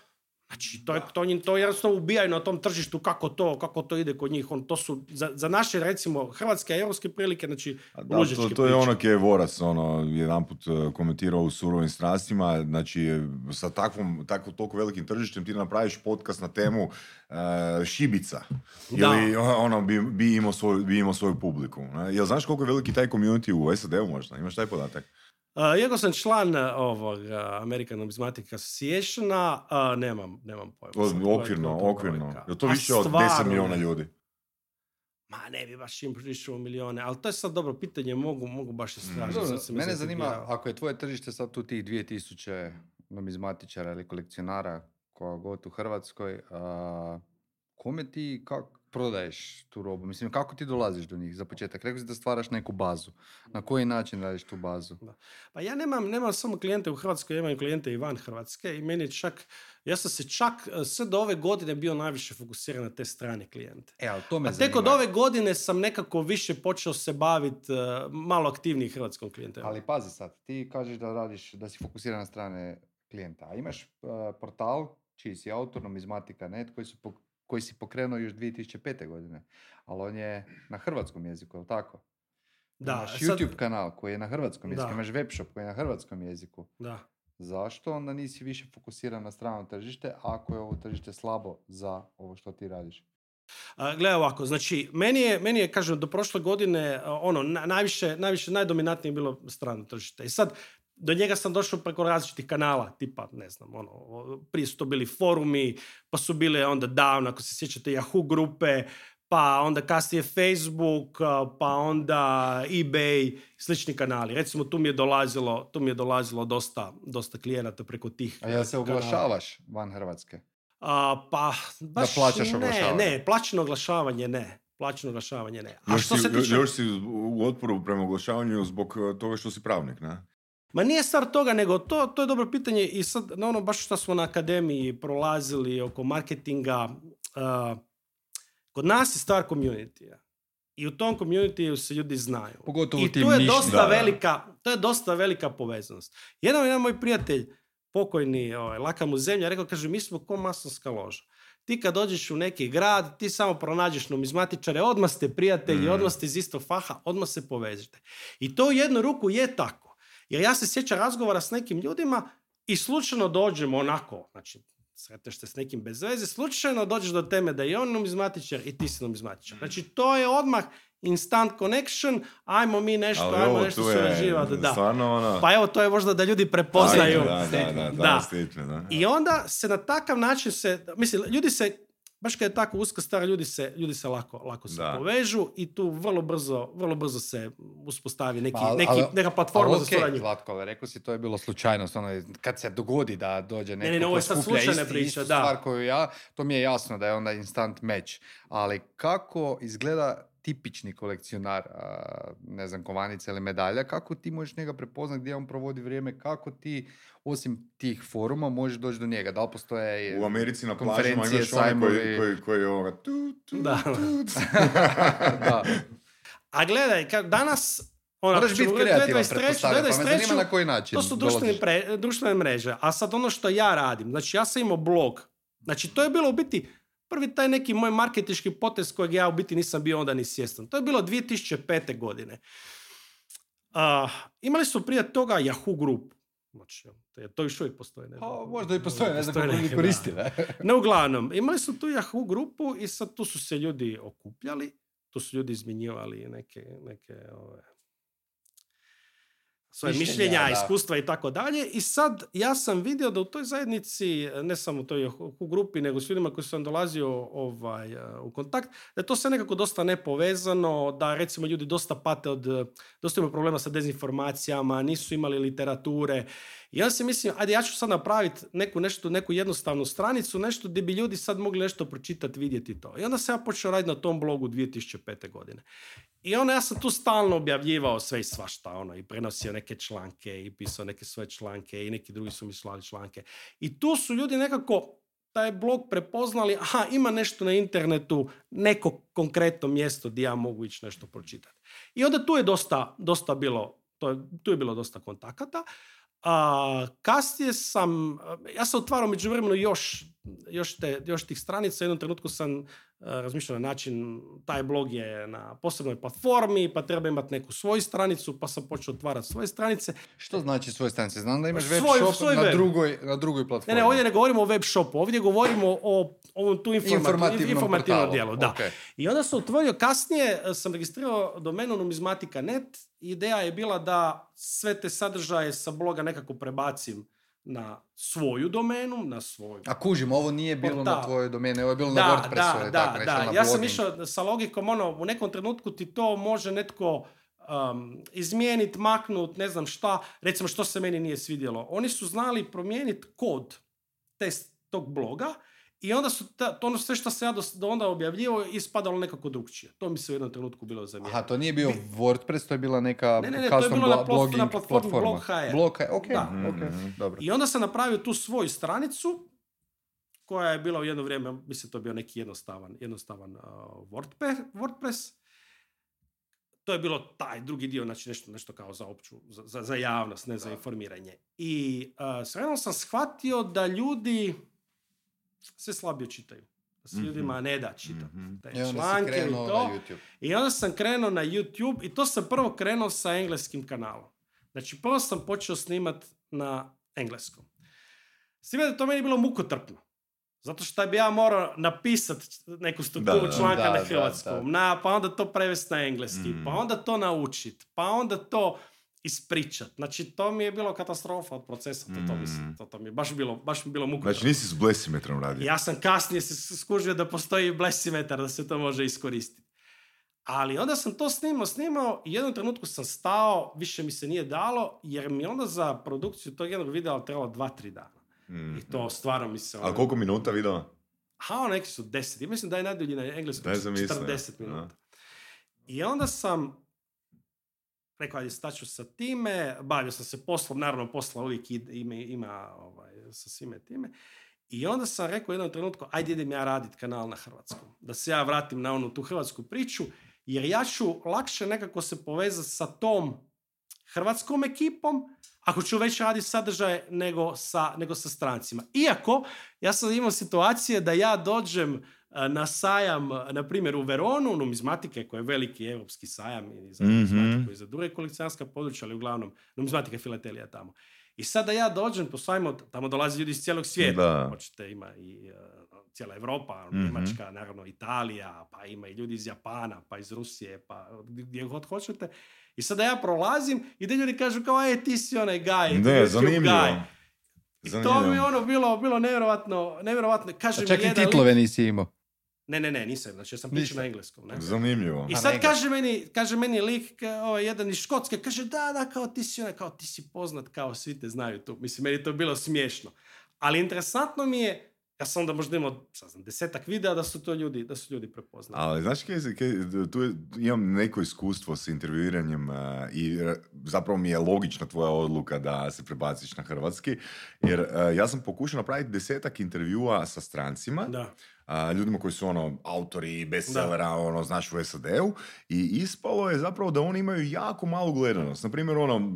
Znači, to, je, to, to jednostavno ubijaju na tom tržištu kako to, kako to ide kod njih. On, to su za, za naše, recimo, hrvatske i europske prilike, znači, Da, to, to je ono je Voras ono, jedanput e, komentirao u surovim strastima, znači sa takvom, tako, toliko velikim tržištem ti napraviš podcast na temu e, šibica. Da. Ili ono, bi, bi, imao svoju, bi imao svoju publiku. Ne? Jel znaš koliko je veliki taj community u SAD-u možda? Imaš taj podatak? Uh, iako sam član uh, ovog uh, American Numismatic Associationa, uh, nemam, nemam pojma. Okvirno, to okvirno. Je to više od 10 stvarno milijuna ljudi? Ma ne bi baš im prišao milijone, ali to je sad dobro pitanje, mogu, mogu baš istražiti. Sam mene zanima, ako je tvoje tržište sad tu tih 2000 numizmatičara ili kolekcionara koja god u Hrvatskoj, a, kome ti kak prodaješ tu robu? Mislim, kako ti dolaziš do njih za početak? Rekao si da stvaraš neku bazu. Na koji način radiš tu bazu? Pa ja nemam, nemam samo klijente u Hrvatskoj, ja imam klijente i van Hrvatske i meni čak, ja sam se čak eh, sve do ove godine bio najviše fokusiran na te strane klijente. E, ali to me A tek od ove godine sam nekako više počeo se baviti malo aktivniji hrvatskom klijentelom. Ali pazi sad, ti kažeš da radiš, da si fokusiran na strane klijenta, a imaš uh, portal čiji si autor, numizmatika.net, koji, su koji si pokrenuo još 2005. godine, ali on je na hrvatskom jeziku, je li tako? Da, imaš sad- YouTube kanal koji je na hrvatskom jeziku, Da. imaš web shop koji je na hrvatskom jeziku. Da. Zašto onda nisi više fokusiran na strano tržište, ako je ovo tržište slabo za ovo što ti radiš? A, Gle ovako, znači, meni je, meni je, kažem, do prošle godine, ono, na- najviše, najviše, najdominantnije je bilo strano tržište. I sad, do njega sam došao preko različitih kanala, tipa, ne znam, ono, prije su to bili forumi, pa su bile onda down, ako se sjećate, Yahoo grupe, pa onda kasnije Facebook, pa onda eBay, slični kanali. Recimo, tu mi je dolazilo, tu mi je dolazilo dosta, dosta klijenata preko tih A jel se kanala. oglašavaš van Hrvatske? A, pa, baš plaćaš ne, oglašavanje. ne, plaćeno oglašavanje ne. Plaćeno oglašavanje ne. A Još što si, se tiče... još si u otporu prema oglašavanju zbog e, toga što si pravnik, ne? Ma nije stvar toga, nego to, to je dobro pitanje i sad, na ono baš što smo na akademiji prolazili oko marketinga, uh, kod nas je stvar community I u tom community se ljudi znaju. Pogotovo I tu je dosta Da, da. velika, to je dosta velika povezanost. Jedan, jedan moj prijatelj, pokojni, ovaj, laka mu zemlja, rekao, kaže, mi smo ko masonska loža. Ti kad dođeš u neki grad, ti samo pronađeš numizmatičare, odmah ste prijatelji, Mm. odmah ste iz istog faha, odmah se povežete. I to u jednu ruku je tako. Jer ja se sjećam razgovora s nekim ljudima i slučajno dođemo onako, znači, sretneš se s nekim bez veze, slučajno dođeš do teme da je on numizmatičar i ti si numizmatičar. Znači, to je odmah instant connection, ajmo mi nešto, Ali ajmo nešto surađivati. Da. stvarno ono... Pa evo, to je možda da ljudi prepoznaju. Da, da, da, da, Da. da, statement, da. I onda se na takav način se, mislim, ljudi se, baš kad je tako uska stara, ljudi se, ljudi se lako, lako se Da. povežu i tu vrlo brzo, vrlo brzo se uspostavi neki, Ma, ali- neki, ali- neka platforma ali za okej, suradnju. Zlatko, ali rekao si to je bilo slučajnost, ono, kad se dogodi da dođe neko ne, ne, ovo ko je sad skuplja isti- priča, istu da. stvar koju ja, to mi je jasno da je onda instant match. Ali kako izgleda tipični kolekcionar, a, ne znam, kovanica ili medalja, kako ti možeš njega prepoznati gdje on provodi vrijeme, kako ti, osim tih foruma, možeš doći do njega? Da li postoje U Americi na plažama imaš one koji, koji, koji ovoga... Tu, tu, Da. tu. da. A gledaj, kad danas... Ono, Moraš biti kreativan, 2023, pretpostavljam, pa me 2023, zanima na koji način To su društvene, pre- društvene mreže. A sad ono što ja radim, znači ja sam imao blog. Znači to je bilo u biti prvi taj neki moj marketički potez kojeg ja u biti nisam bio onda ni svjestan. To je bilo 2005. godine. A, imali su prije toga Yahoo grupu. Znači, to, je, to još uvijek postoji. Ne, Pa, znam. možda i postoje, ne znam Postoje kako ljudi koristi, ne? No, uglavnom, imali su tu Yahoo grupu i sad tu su se ljudi okupljali, tu su ljudi izmjenjivali neke, neke ove, svoje Mišljenja, mišljenja, iskustva i tako dalje. I sad ja sam vidio da u toj zajednici, ne samo u toj Yahoo grupi, nego s ljudima koji sam dolazio ovaj, eh, u kontakt, da je to sve nekako dosta nepovezano, da recimo ljudi dosta pate od, eh, dosta imaju problema sa dezinformacijama, nisu imali literature. I ja si mislim, ajde ja ću sad napraviti neku, nešto, neku jednostavnu stranicu, nešto gdje bi ljudi sad mogli nešto pročitati, vidjeti to. I onda sam ja počeo raditi na tom blogu 2005. godine. I onda ja sam tu stalno objavljivao sve i svašta, ono, i prenosio neke članke, i pisao neke svoje članke, i neki drugi su mi slali članke. I tu su ljudi nekako taj blog prepoznali, aha, ima nešto na internetu, neko konkretno mjesto gdje ja mogu ići nešto pročitati. I onda tu je dosta, dosta bilo, to je, tu je bilo dosta kontakata, A, kasnije sam, ja sam otvarao među vremenu još, još, te, još tih stranica. U jednom trenutku sam razmišljao na način, taj blog je na posebnoj platformi, pa treba imati neku svoju stranicu, pa sam počeo otvarati svoje stranice. Što znači svoje stranice? Znam da imaš Svoj- web shop svoj na, web. drugoj, na drugoj Ne, platformi. ne, ovdje ne govorimo o web shopu, ovdje govorimo o ovom tu informativnom, Informativnom dijelu. Da. I onda sam otvorio, kasnije e, sam registrirao domenu numizmatika.net. Ideja je bila da sve te sadržaje sa bloga nekako prebacim na svoju domenu, na svoju. A kužim, ovo nije bilo na Portal. tvojoj domeni, ovo je bilo na Da, WordPressu. da, da, tako, nešto da. na Ja sam išao sa logikom, ono, u nekom trenutku ti to može netko um, izmijenit, maknut, ne znam šta. Recimo, što se meni nije svidjelo. Oni su znali promijeniti kod test tog bloga i onda su ta, to ono sve što se ja do, do onda objavljivao ispadalo nekako drugčije. To mi se u jednom trenutku bilo zamjerno. Aha, to nije bio WordPress, to je bila neka Ne, ne, ne, to je custom bilo na blo- plat- blogging na platformi platforma. Blog.hr. Blog.hr, ok, Da. ok, dobro. I onda sam napravio tu svoju stranicu koja je bila u jedno vrijeme, mislim to je bio neki jednostavan, jednostavan uh, WordPress, WordPress. To je bilo taj drugi dio, znači nešto, nešto kao za opću, za, za, za javnost, ne za informiranje. I uh, s vremenom sam shvatio da ljudi sve slabije čitaju. Da se Mhm. ljudima ne da čitati Mhm. te I članke i krenuo to. na YouTube. I onda sam krenuo na YouTube i to sam prvo krenuo sa engleskim kanalom. Znači, prvo sam počeo snimat na engleskom. S time da je to meni bilo mukotrpno. Zato što bi ja morao napisat neku strukturu Da, da, članka da, na da, hrvatskom, Na, pa onda to prevesti na engleski, Mm. pa onda to naučit, pa onda to ispričat. Znači, to mi je bilo katastrofa od procesa. To, to, mislim, Mm. to, to mi je baš bilo, baš mi bilo mukotrpno. Znači nisi s blesimetrom radio. Ja sam kasnije se skužio da postoji blesimetar, da se to može iskoristiti. Ali onda sam to snimao, snimao i jednom trenutku sam stao, više mi se nije dalo, jer mi onda za produkciju tog jednog videa trebalo dva, tri dana. Mhm. I to stvarno mi se... A ono- koliko minuta video? Ha, neki su deset. I mislim da je najdulji na engleskom Daj zamisli, 40 ja. minuta. I onda sam rekao, ajde, staću sa time, bavio sam se poslom, naravno posla uvijek ima, ima ovaj, sa svime time. I onda sam rekao u jednom trenutku, ajde idem ja radit kanal na hrvatskom. Da se ja vratim na onu tu hrvatsku priču, jer ja ću lakše nekako se povezati sa tom hrvatskom ekipom, ako ću već raditi sadržaje nego sa, nego sa strancima. Iako, ja sam imao situacije da ja dođem na sajam, e, na primjer u Veronu, numizmatike, koji je veliki europski sajam i za Mhm. numizmatiku i za druge kolekcionarska područja, ali uglavnom numizmatika filatelija tamo. I sada ja dođem po sajmu, tamo dolaze ljudi iz cijelog svijeta. Da. Hoćete, ima i e, cijela Europa, Mhm. Njemačka, naravno Italija, pa ima i ljudi iz Japana, pa iz Rusije, pa gdje god hoćete. I sada ja prolazim i da ljudi kažu kao, e, ti si onaj guy, Ne, zanimljivo. guy. I to mi ono bilo, bilo nevjerovatno, nevjerovatno. Kaže mi čak i jedan titlove lik- nisi imao. Ne, ne, ne, nisam, znači ja sam pričao na engleskom. Ne? Zanimljivo. I sad kaže meni, kaže meni lik, ka- ovaj, jedan iz Škotske, kaže da, da, kao ti si onaj, kao ti si poznat, kao svi te znaju tu. Mislim, meni je to bilo smiješno. Ali interesantno mi je, ja sam onda možda imao, sad znam, desetak videa da su to ljudi, da su ljudi prepoznali. Ali znaš kaj, kaj- tu je- imam neko iskustvo s intervjuiranjem a, i zapravo mi je logična tvoja odluka da se prebaciš na hrvatski, jer e, ja sam pokušao napraviti desetak intervjua sa strancima, Da. a, ljudima koji su ono autori bestsellera, ono, znaš, u SAD-u i ispalo je zapravo da oni imaju jako malu gledanost. Naprimjer, ono,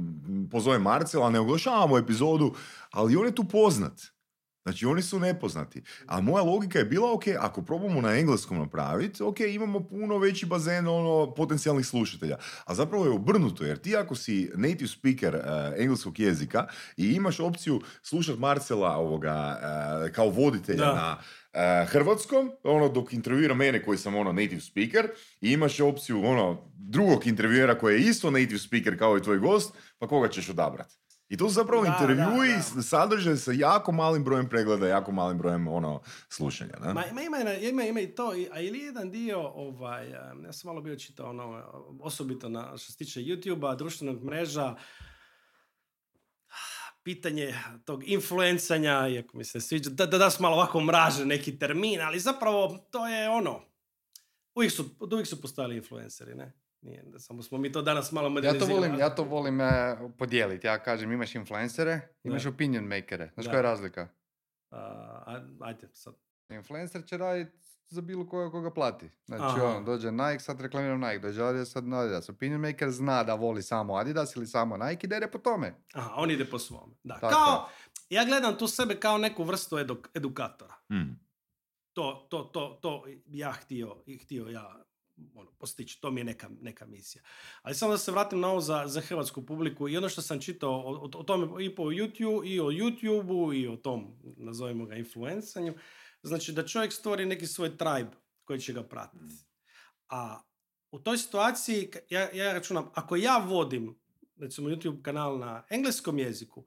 pozove Marcela, ne oglašavamo epizodu, ali on je tu poznat. Znači, oni su nepoznati. A moja logika je bila, ok, ako probamo na engleskom napraviti, ok, imamo puno veći bazen ono, potencijalnih slušatelja. A zapravo je obrnuto, jer ti ako si native speaker eh, engleskog jezika i imaš opciju slušat Marcela ovoga, eh, kao voditelja Da. na eh, hrvatskom, ono, dok intervjuira mene koji sam ono native speaker, i imaš opciju ono, drugog intervjuera koji je isto native speaker kao i tvoj gost, pa koga ćeš odabrati? I to su zapravo Da, intervjui da, s- sadrže sa jako malim brojem pregleda, jako malim brojem ono, slušanja. Ne? Ma, ima, ima, ima, ima i to, a ili jedan dio, ovaj, ja sam malo bio čitao, ono, osobito na, što se tiče YouTube-a, društvenog mreža, pitanje tog influencanja, iako mi se sviđa, da, da, da su malo ovako mraže neki termin, ali zapravo to je ono, uvijek su, uvijek su postojali influenceri, ne? Nije, da samo smo mi to danas malo Ja to modernizirali. volim, ja to volim eh, podijeliti. Ja kažem imaš influencere, imaš Da. opinion makere. Znaš Da. koja je razlika? A- ajde, sad. Influencer će raditi za bilo koga koga plati. Znači, Aha. ono, dođe Nike, sad reklamiram Nike, dođe Adidas, sad Adidas. Opinion maker zna da voli samo Adidas ili samo Nike i da ide po tome. Aha, on ide po svome. Da. Tako Kao, ja gledam tu sebe kao neku vrstu eduk- edukatora. Mm. To, to, to, to ja htio, htio ja ono, postići. To mi je neka, neka misija. Ali samo da se vratim na ovo za, za hrvatsku publiku i ono što sam čitao o, o, o tome i po YouTube, i o YouTubeu i o tom, nazovimo ga, influencanju. Znači da čovjek stvori neki svoj tribe koji će ga pratiti. A u toj situaciji, ja, ja računam, ako ja vodim recimo YouTube kanal na engleskom jeziku,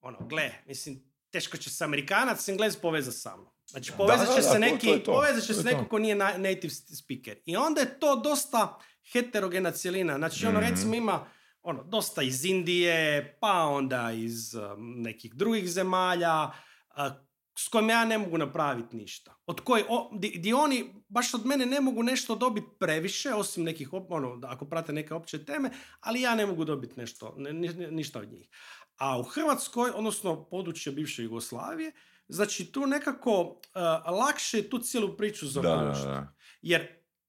ono, gle, mislim, teško će se Amerikanac Englez povezati sa mnom. Znači, povezat će se neki, to je to. povezat će se neko ko nije na- native speaker. I onda je to dosta heterogena cjelina. Znači, ono, Mhm. recimo ima ono, dosta iz Indije, pa onda iz um, nekih drugih zemalja, a, s kojim ja ne mogu napraviti ništa. Od koji, o, di, di oni baš od mene ne mogu nešto dobiti previše, osim nekih, ono, ako prate neke opće teme, ali ja ne mogu dobiti nešto, ne- ni- ni- ništa od njih. A u Hrvatskoj, odnosno područje bivše Jugoslavije, znači tu nekako uh, lakše je tu cijelu priču Da, da, zaokružiti. da. Jer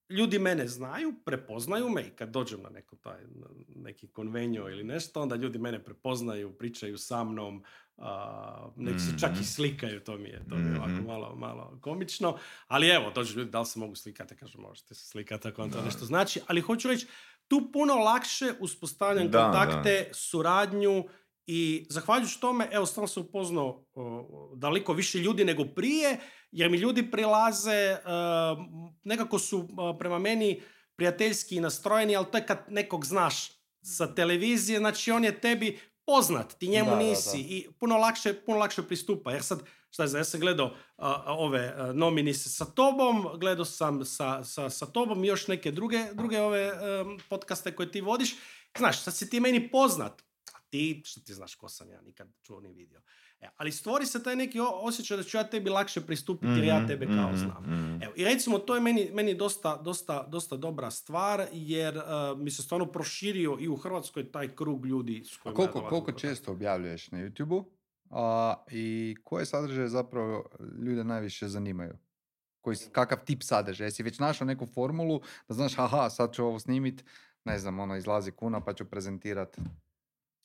ljudi mene znaju, prepoznaju me i kad dođem na neko taj, na neki konvenio ili nešto, onda ljudi mene prepoznaju, pričaju sa mnom, a, neki se čak Mhm. i slikaju, to mi je, to mi je ovako Mhm. malo, malo komično. Ali evo, dođu ljudi, da li se mogu slikati? Kažu, možete se slikati ako vam to Da. nešto znači. Ali hoću reći, tu puno lakše uspostavljam Da, kontakte, suradnju i zahvaljujući tome, evo, stvarno sam upoznao o, daleko više ljudi nego prije, jer mi ljudi prilaze, uh, nekako su uh, prema meni prijateljski nastrojeni, ali to je kad nekog znaš sa televizije, znači on je tebi poznat, ti njemu Da, nisi da. i puno lakše, puno lakše pristupa. Jer sad, šta je, ja sam gledao ove uh, nominise sa tobom, gledao sam sa, sa, sa tobom i još neke druge, druge ove podcaste koje ti vodiš. Znaš, sad si ti meni poznat, a ti, što ti znaš ko sam ja, nikad čuo ni vidio. E, ali stvori se taj neki osjećaj da ću ja tebi lakše pristupiti jer ja Mhm, tebe kao mhm, znam. mhm. Evo, I recimo, to je meni, meni dosta, dosta, dosta dobra stvar, jer uh, mi se stvarno proširio i u Hrvatskoj taj krug ljudi s A kojima ja koliko, u koliko često objavljuješ na YouTube-u a, i koje sadržaje zapravo ljude najviše zanimaju? Koji, kakav tip sadržaja? Jesi već našao neku formulu da znaš, aha, sad ću ovo snimit, ne znam, ono, izlazi kuna pa ću prezentirat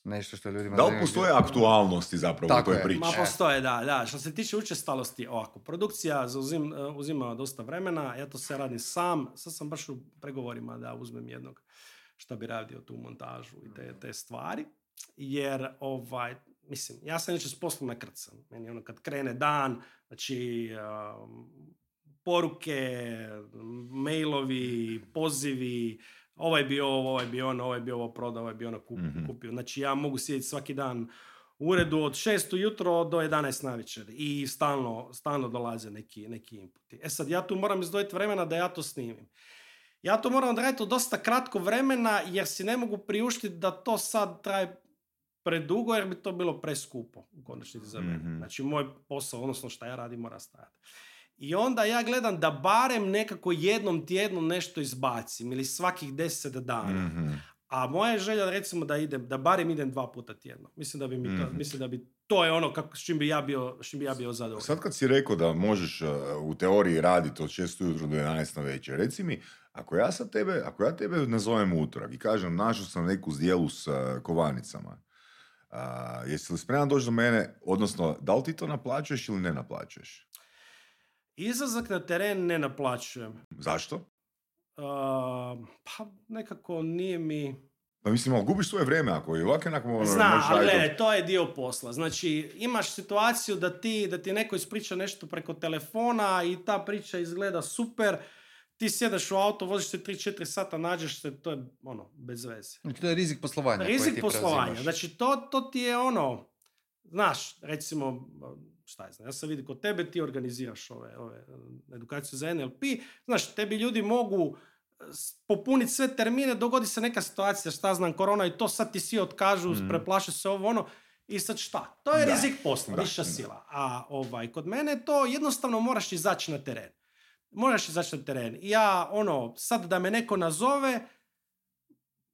nešto što ljudima Da li postoje aktualnosti zapravo Tako u je. toj priči? Ma E. postoje, da, da. Što se tiče učestalosti, ovako, produkcija zauzim, uh, uzima dosta vremena, ja to sve radim sam, sad sam baš u pregovorima da uzmem jednog šta bi radio tu montažu i te, te stvari, jer, ovaj, mislim, ja sam inače s poslom nakrcan. Meni ono kad krene dan, znači, um, poruke, mailovi, pozivi, ovaj bi ovo, ovaj bi ono, ovaj bi ovo prodao, ovaj bi ono kup- Mhm. kupio. Znači ja mogu sjediti svaki dan u uredu od 6 ujutro do 11 navečer i stalno, stalno dolaze neki, neki inputi. E sad, ja tu moram izdvojiti vremena da ja to snimim. Ja to moram odraditi u dosta kratko vremena jer si ne mogu priuštiti da to sad traje predugo jer bi to bilo preskupo u konačnici za mene. Mhm. Znači moj posao, odnosno šta ja radim, mora stajati. I onda ja gledam da barem nekako jednom tjednu nešto izbacim ili svakih deset dana. Mhm. A moja je želja recimo da idem, da barem idem dva puta tjedno. Mislim da bi mi to, Mhm. mislim da bi to je ono kako, s čim bi ja bio, s čim bi ja bio zadovoljan. Sad kad si rekao da možeš uh, u teoriji raditi od 6 ujutro do 11 na večer, reci mi, ako ja sad tebe, ako ja tebe nazovem utorak i kažem našao sam neku zdjelu s uh, kovanicama, a, jesi li spreman doći do mene, odnosno da li ti to naplaćuješ ili ne naplaćuješ? Izlazak na teren ne naplaćujem. Zašto? Uh, pa nekako nije mi... Pa mislim, ali gubiš svoje vrijeme ako i ovako onako ono, možeš ali gledaj, to je dio posla. Znači, imaš situaciju da ti, da ti neko ispriča nešto preko telefona i ta priča izgleda super, ti sjedeš u auto, voziš se 3-4 sata, nađeš se, to je ono, bez veze. Znači, to je rizik poslovanja. koji Rizik ti poslovanja. preuzimaš. Znači, to, to ti je ono, znaš, recimo, šta je znam, ja sam vidio kod tebe, ti organiziraš ove, ove eh, edukaciju za NLP, znaš, tebi ljudi mogu eh, popuniti sve termine, dogodi se neka situacija, šta znam, korona i to sad ti svi otkažu, Mhm. preplaše se ovo, ono, i sad šta? To je Da, rizik posla, da, viša da. sila. A ovaj, kod mene to jednostavno moraš izaći na teren. Moraš izaći na teren. Ja, ono, sad da me neko nazove,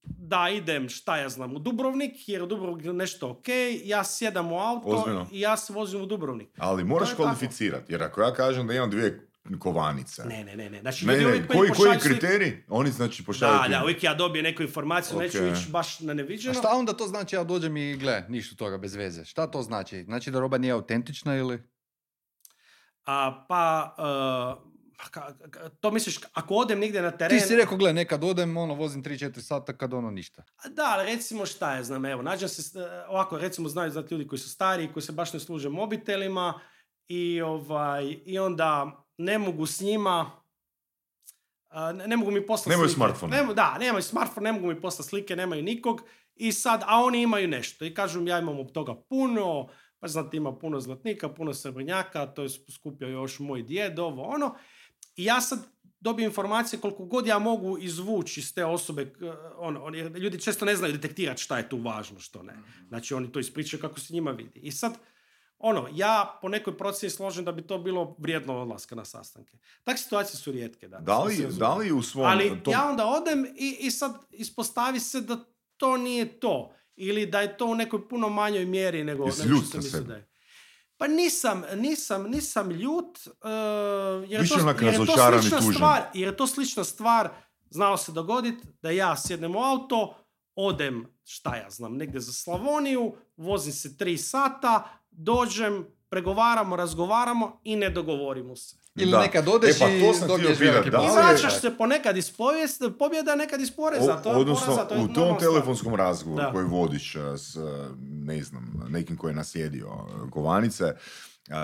da idem, šta ja znam, u Dubrovnik, jer u Dubrovnik je nešto ok, ja sjedam u auto Ozbiljno? i ja se vozim u Dubrovnik. Ali moraš je tako. kvalificirati, jer ako ja kažem da imam dvije kovanica. Ne, ne, ne, ne. Znači, Ne, ne, uvijek koji, koji kriterij? Oni znači pošalju Da, da, uvijek ja dobijem neku informaciju, neću Ok. ići baš na A neviđeno. šta onda to znači ja dođem i gle, ništa toga bez veze? Šta to znači? Znači da roba nije autentična ili? A, pa, uh, ka- ka- to misliš, ako odem negdje na teren... Ti si rekao, gle, nekad odem, ono, vozim 3-4 sata kad ono ništa. Da, ali recimo šta je, znam, evo, nađem se, e, ovako, recimo znaju znati ljudi koji su stariji, koji se baš ne služe mobitelima i, ovaj, i onda ne mogu s njima, ne, ne mogu mi poslati Nemaju slike. smartfona. Nemo- da, nemaju smartfon, ne mogu mi poslati slike, nemaju nikog i sad, a oni imaju nešto i kažu mi, ja imam od toga puno, pa znate ima puno zlatnika, puno srebrnjaka, to je skupio još moj djed, ovo ono. I ja sad dobijem informacije koliko god ja mogu izvući iz te osobe, ono, oni- jer ljudi često ne znaju detektirati šta je tu važno, što ne. Znači oni to ispričaju kako se njima vidi. I sad, ono, ja po nekoj procjeni složen da bi to bilo vrijedno odlaska na sastanke. Takve situacije su rijetke. Da da li, da li u svom... Ali tom- ja onda odem i, i sad ispostavi se da to nije to. Ili da je to u nekoj puno manjoj mjeri nego, što sam mislio sebe? da je. Pa nisam, nisam, nisam ljut, uh, jer, Više to, onak jer je to slična stvar, jer je to slična stvar, znao se dogoditi da ja sjednem u auto, odem, šta ja znam, negdje za Slavoniju, vozim se tri sata, dođem, pregovaramo, razgovaramo i ne dogovorimo se. Ili Da. nekad odeš E, pa to i dobiješ veliki da I vraćaš se ponekad iz povijest, pobjeda, nekad iz poreza. to je odnosno, poraza, to je u tom telefonskom razgovoru Da. koji vodiš a, s, a, ne znam, nekim koji je naslijedio a, kovanice,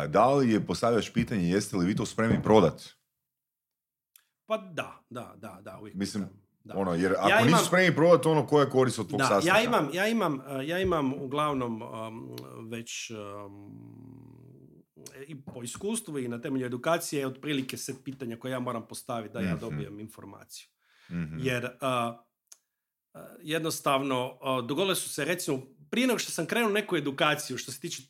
da li je postavljaš pitanje jeste li vi to spremni prodat? Pa da, da, da, da, uvijek. Mislim, da. Ono, jer ako Ja nisu imam- spremni prodat, ono koja je korist od tvog Da, sastanka? ja imam, ja imam, ja imam uglavnom um, već um, i po iskustvu i na temelju edukacije otprilike set pitanja koje ja moram postaviti da ja Mhm. dobijem informaciju. Mhm. Jer uh, jednostavno uh, dogodile su se recimo prije nego što sam krenuo neku edukaciju što se tiče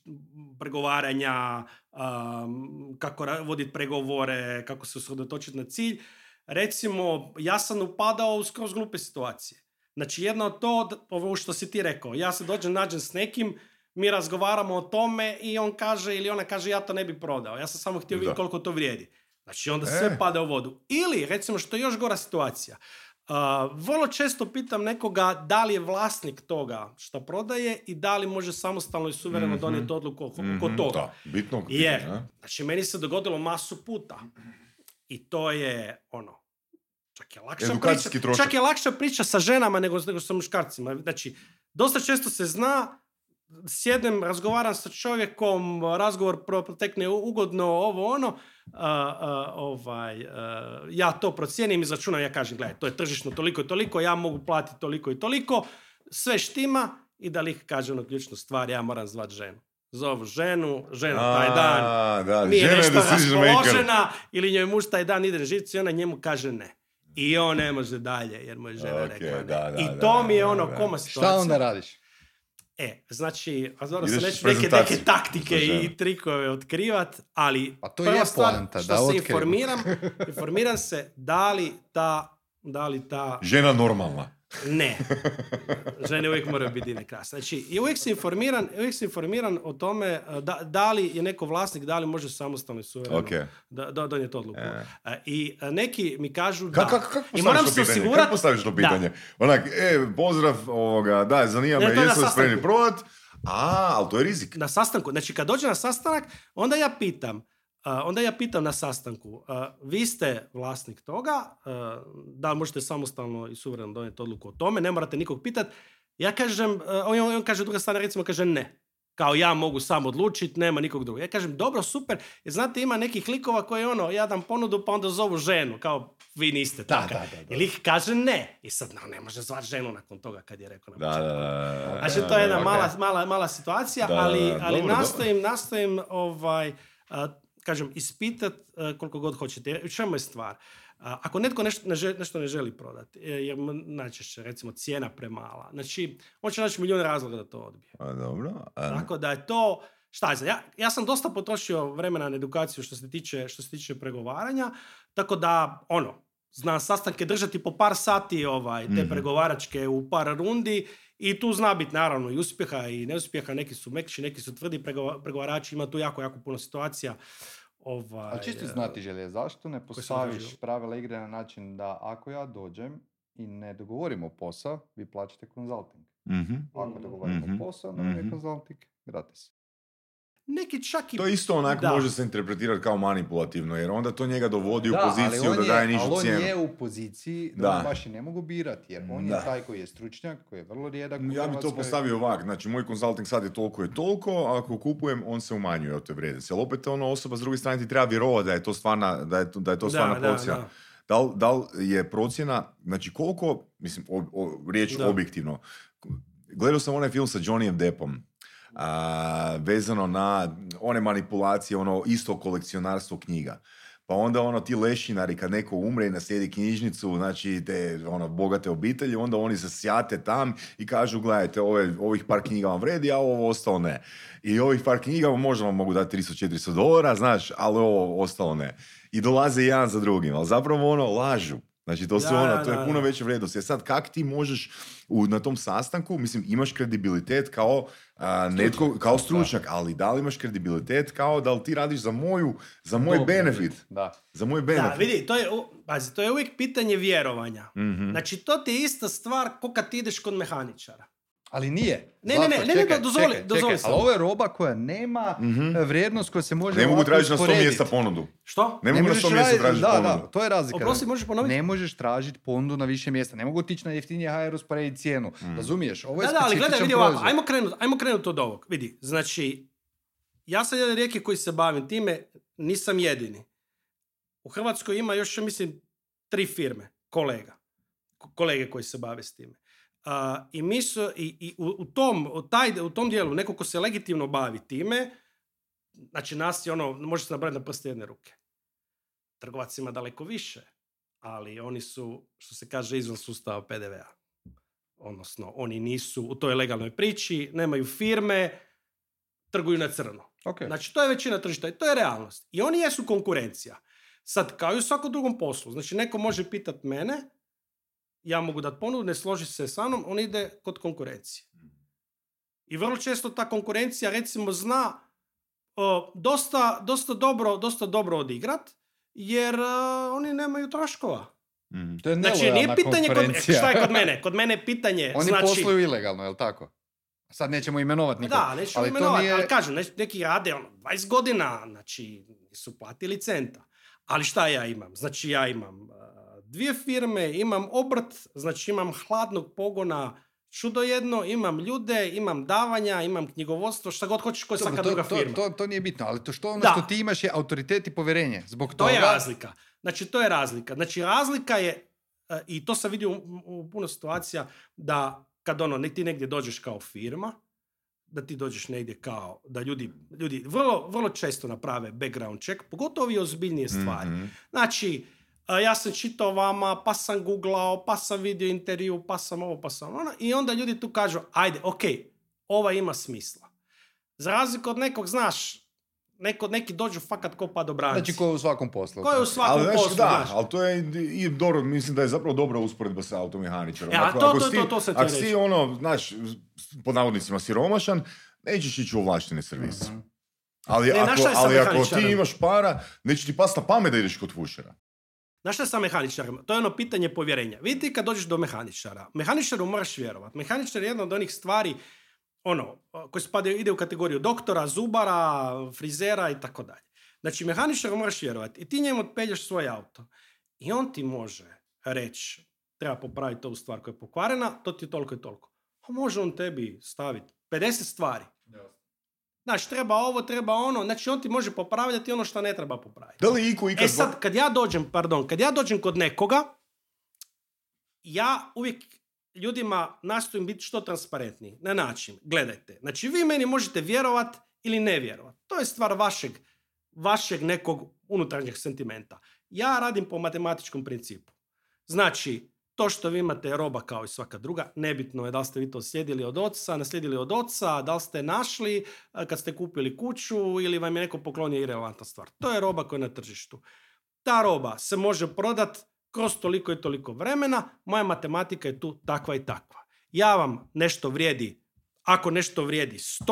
pregovaranja, um, kako voditi pregovore, kako se usredotočiti na cilj, recimo ja sam upadao u skroz glupe situacije. Znači jedno od to, ovo što si ti rekao, ja se dođem, nađem s nekim, mi razgovaramo o tome i on kaže ili ona kaže ja to ne bi prodao. Ja sam samo htio vidjeti koliko to vrijedi. Znači onda E. sve pada u vodu. Ili, recimo što je još gora situacija, Uh, vrlo često pitam nekoga da li je vlasnik toga što prodaje i da li može samostalno i suvereno Mhm. donijeti odluku oko, Mhm, toga. Da, bitno. Jer, znači meni se dogodilo masu puta i to je ono, čak je lakša Edukacijski priča, trošak. čak je lakša priča sa ženama nego, nego sa muškarcima. Znači, dosta često se zna, sjednem, razgovaram sa čovjekom, razgovor pro- protekne ugodno, ovo ono, a, a, ovaj, a, ja to procijenim i začunam, ja kažem, gledaj, to je tržišno toliko i toliko, ja mogu platiti toliko i toliko, sve štima i da lik kaže ono ključnu stvar, ja moram zvat ženu. Zovu ženu, žena taj dan da, nije nešto raspoložena ili njoj muž taj dan ide na živci i ona njemu kaže ne. I on ne može dalje jer mu je žena Ok, rekla ne. da, da, I to da, mi je da, ono da. koma situacija. Šta onda radiš? E, znači, a dobro, Ideš sad s neću neke, neke taktike i trikove otkrivat, ali Pa to prva je stvar poanta, što da se informiram, informiram se da li ta, da li ta Žena normalna. Ne. Žene uvijek moraju biti divne krasne. Znači, i uvijek sam informiran, uvijek sam informiran o tome eh, da, da li je neko vlasnik, da li može samostalno i suvereno Ok. da, da donijeti odluku. E. Eh, I eh, neki mi kažu da. Kako, I moram to se pitanje? osigurat- Kako postaviš to Da. pitanje? Onak, e, pozdrav, ovoga, da, zanima me, jesu li spremni prodat? A, ali to je rizik. na sastanku, znači kad dođe na sastanak, onda ja pitam, onda ja pitam na sastanku, vi ste vlasnik toga, da li možete samostalno i suvereno donijeti odluku o tome, ne morate nikog pitati. Ja kažem, on, on kaže druga strana recimo kaže ne. Kao ja mogu sam odlučiti, nema nikog drugog. Ja kažem, dobro, super. Jer znate, ima nekih likova koji ono, ja dam ponudu pa onda zovu ženu. Kao, vi niste Da, takav. da, da, da. I lik kaže ne. I sad, no, ne može zvat ženu nakon toga kad je rekao na Da, da, početku. da. Znači, to je jedna mala, mala, mala situacija, ali, ali dobro, nastojim, nastojim ovaj, kažem, ispitat a, koliko god hoćete. U čemu je stvar? A, ako netko nešto ne, želi, nešto ne želi prodati, e, jer najčešće, recimo, cijena premala, znači, on će naći milijun razloga da to odbije. A, dobro. a- Tako da je to, šta je, ja, ja sam dosta potrošio vremena na edukaciju što se tiče, što se tiče pregovaranja, tako da, ono, znam sastanke držati po par sati ovaj, te Mhm. pregovaračke u par rundi i tu zna biti naravno i uspjeha i neuspjeha, neki su mekši, neki su tvrdi pregova- pregovarači, ima tu jako, jako puno situacija Ovaj, A čisto e, znati želje, zašto ne postaviš pravila igre na način da ako ja dođem i ne dogovorimo posao, vi plaćate konzulting. Mhm. Ako dogovorimo Mhm. posao, onda vam je Mhm. konzulting gratis. Neki čak i... To isto onak Da. može se interpretirati kao manipulativno, jer onda to njega dovodi Da, u poziciju on da je- daje nižu ali on cijenu. je u poziciji da, Da. on baš i ne mogu birati, jer on Da. je taj koji je stručnjak, koji je vrlo rijedak Ja bi to postavio ovak, znači moj konzulting sad je toliko i toliko, a ako kupujem, on se umanjuje od te vrijednosti. Ali opet ono osoba s druge strane ti treba vjerovati da je to stvarna, da je to, da je to stvarna da, procjena. da. Da li, da li je procjena, znači koliko, mislim, o, o- riječ Da. objektivno, gledao sam onaj film sa Johnnyem Deppom, a, vezano na one manipulacije, ono isto kolekcionarstvo knjiga. Pa onda ono ti lešinari kad neko umre i naslijedi knjižnicu, znači te ono bogate obitelji, onda oni se sjate tam i kažu gledajte, ove, ovih par knjiga vam vredi, a ovo ostalo ne. I ovih par knjiga možda vam mogu dati 300-400 dolara, znaš, ali ovo ostalo ne. I dolaze jedan za drugim, ali zapravo ono lažu. Znači to su Da, ono, da, to je da, puno da. veća vrijednost. Jer sad kak ti možeš u, na tom sastanku, mislim imaš kredibilitet kao a, netko, kao stručnjak, ali da li imaš kredibilitet kao da li ti radiš za moju, za moj Dobrobit. benefit. Da. Za moj Da, benefit. vidi, to je, pazi, to je uvijek pitanje vjerovanja. Mhm. Znači, to ti je ista stvar ko kad ti ideš kod mehaničara. Ali nije. Ne, ne, ne, Zlatko, ne, ne, čekaj, dozvoli, čekaj, dozvoli čekaj. Ali ovo je roba koja nema Mhm. vrijednost koja se može Ne mogu tražiti na sto mjesta ponudu. Što? Ne, mogu na možeš sto mjesta raditi- tražiti da, ponudu. Da, to je razlika. Oprosti, možeš ponoviti? Ne možeš tražiti ponudu na više mjesta. Ne mogu otići na jeftinije HR usporediti cijenu. Mm. Razumiješ? Ovo je Da, da, ali gledaj, vidi ovako, ajmo krenuti ajmo krenut od ovog. Vidi, znači, ja sam jedan rijeki koji se bavim time, nisam jedini. U Hrvatskoj ima još, mislim, tri firme, kolega. Ko- Kolege koji se bave s time. A, I mi su, i, i u, u tom, u, taj, u tom dijelu, neko ko se legitimno bavi time, znači nas je ono, može se nabrati na prste jedne ruke. Trgovac ima daleko više, ali oni su, što se kaže, izvan sustava PDV-a. Odnosno, oni nisu u toj legalnoj priči, nemaju firme, trguju na crno. Ok. Znači, to je većina tržišta i to je realnost. I oni jesu konkurencija. Sad, kao i u svakom drugom poslu. Znači, neko može pitat mene, ja mogu dati ponudu, ne složi se sa mnom, on ide kod konkurencije. I vrlo često ta konkurencija, recimo, zna o, dosta, dosta, dobro, dosta dobro odigrat, jer a, oni nemaju troškova. Mhm. To je Znači, nije pitanje kod, šta je kod mene? Kod mene je pitanje, Oni znači... posluju ilegalno, je li tako? Sad nećemo imenovati nikog. Da, to imenovati, nije- ali kažem, ne- neki rade ono, 20 godina, znači su platili centa. Ali šta ja imam? Znači ja imam uh, dvije firme, imam obrt, znači imam hladnog pogona čudo jedno, imam ljude, imam davanja, imam knjigovodstvo, šta god hoćeš Dobro, svaka to, druga to, firma. to, to nije bitno, ali to što ono Da. što ti imaš je autoritet i povjerenje. Zbog To toga... je razlika. Znači, to je razlika. Znači, razlika je, e, i to sam vidio u, u puno situacija, da kad ono, ti negdje dođeš kao firma, da ti dođeš negdje kao, da ljudi, ljudi vrlo, vrlo često naprave background check, pogotovo i ozbiljnije stvari. Mhm. Znači, ja sam čitao vama, pa sam googlao, pa sam vidio intervju, pa sam ovo, pa sam ono, i onda ljudi tu kažu, ajde, ok, ova ima smisla. Za razliku od nekog, znaš, neko, neki dođu fakat ko pa dobranci. Znači, ko u svakom poslu. Ko je u svakom Ali poslu, da, znaš. ali to je i dobro, mislim da je zapravo dobra usporedba sa automehaničarom. E, a Ako- to- ako to- si to- to htio Ako si ono, znaš, pod navodnicima siromašan, nećeš ići u ovlašteni servis. Mhm. Ali, Ne, ako, je ali ako ti imaš para, neće ti past na pamet da ideš kod fušera. Znaš šta sa mehaničarima? To je ono pitanje povjerenja. Vidite kad dođeš do mehaničara. Mehaničaru moraš vjerovat. Mehaničar je jedna od onih stvari ono, koji spadaju, ide u kategoriju doktora, zubara, frizera i tako dalje. Znači, mehaničaru moraš vjerovati. I ti njemu otpelješ svoj auto. I on ti može reći, treba popraviti ovu stvar koja je pokvarena, to ti je toliko i toliko. A može on tebi staviti 50 stvari. Znači, treba ovo, treba ono. Znači, on ti može popravljati ono što ne treba popraviti. Da li iko ikad... E sad, kad ja dođem, pardon, kad ja dođem kod nekoga, ja uvijek ljudima nastojim biti što transparentniji. Na način, gledajte, znači vi meni možete vjerovat ili ne vjerovat. To je stvar vašeg, vašeg nekog unutarnjeg sentimenta. Ja radim po matematičkom principu. Znači, to što vi imate je roba kao i svaka druga, nebitno je da li ste vi to slijedili od oca, naslijedili od oca, da li ste našli a, kad ste kupili kuću ili vam je neko poklonio irelevantna stvar. To je roba koja je na tržištu. Ta roba se može prodat kroz toliko i toliko vremena, moja matematika je tu takva i takva. Ja vam nešto vrijedi, ako nešto vrijedi 100,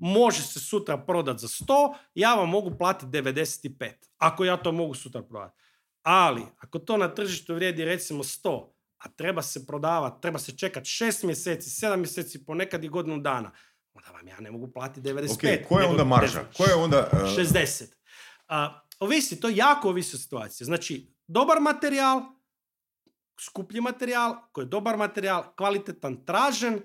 može se sutra prodat za 100, ja vam mogu platiti 95, ako ja to mogu sutra prodati. Ali, ako to na tržištu vrijedi recimo 100, a treba se prodavati, treba se čekati 6 mjeseci, 7 mjeseci, ponekad i godinu dana, onda vam ja ne mogu platiti 95. Ok, koja je onda marža? Koja je onda... uh, 60. A, ovisi, to jako ovisi od situacije. Znači, dobar materijal, skuplji materijal, koji je dobar materijal, kvalitetan, tražen,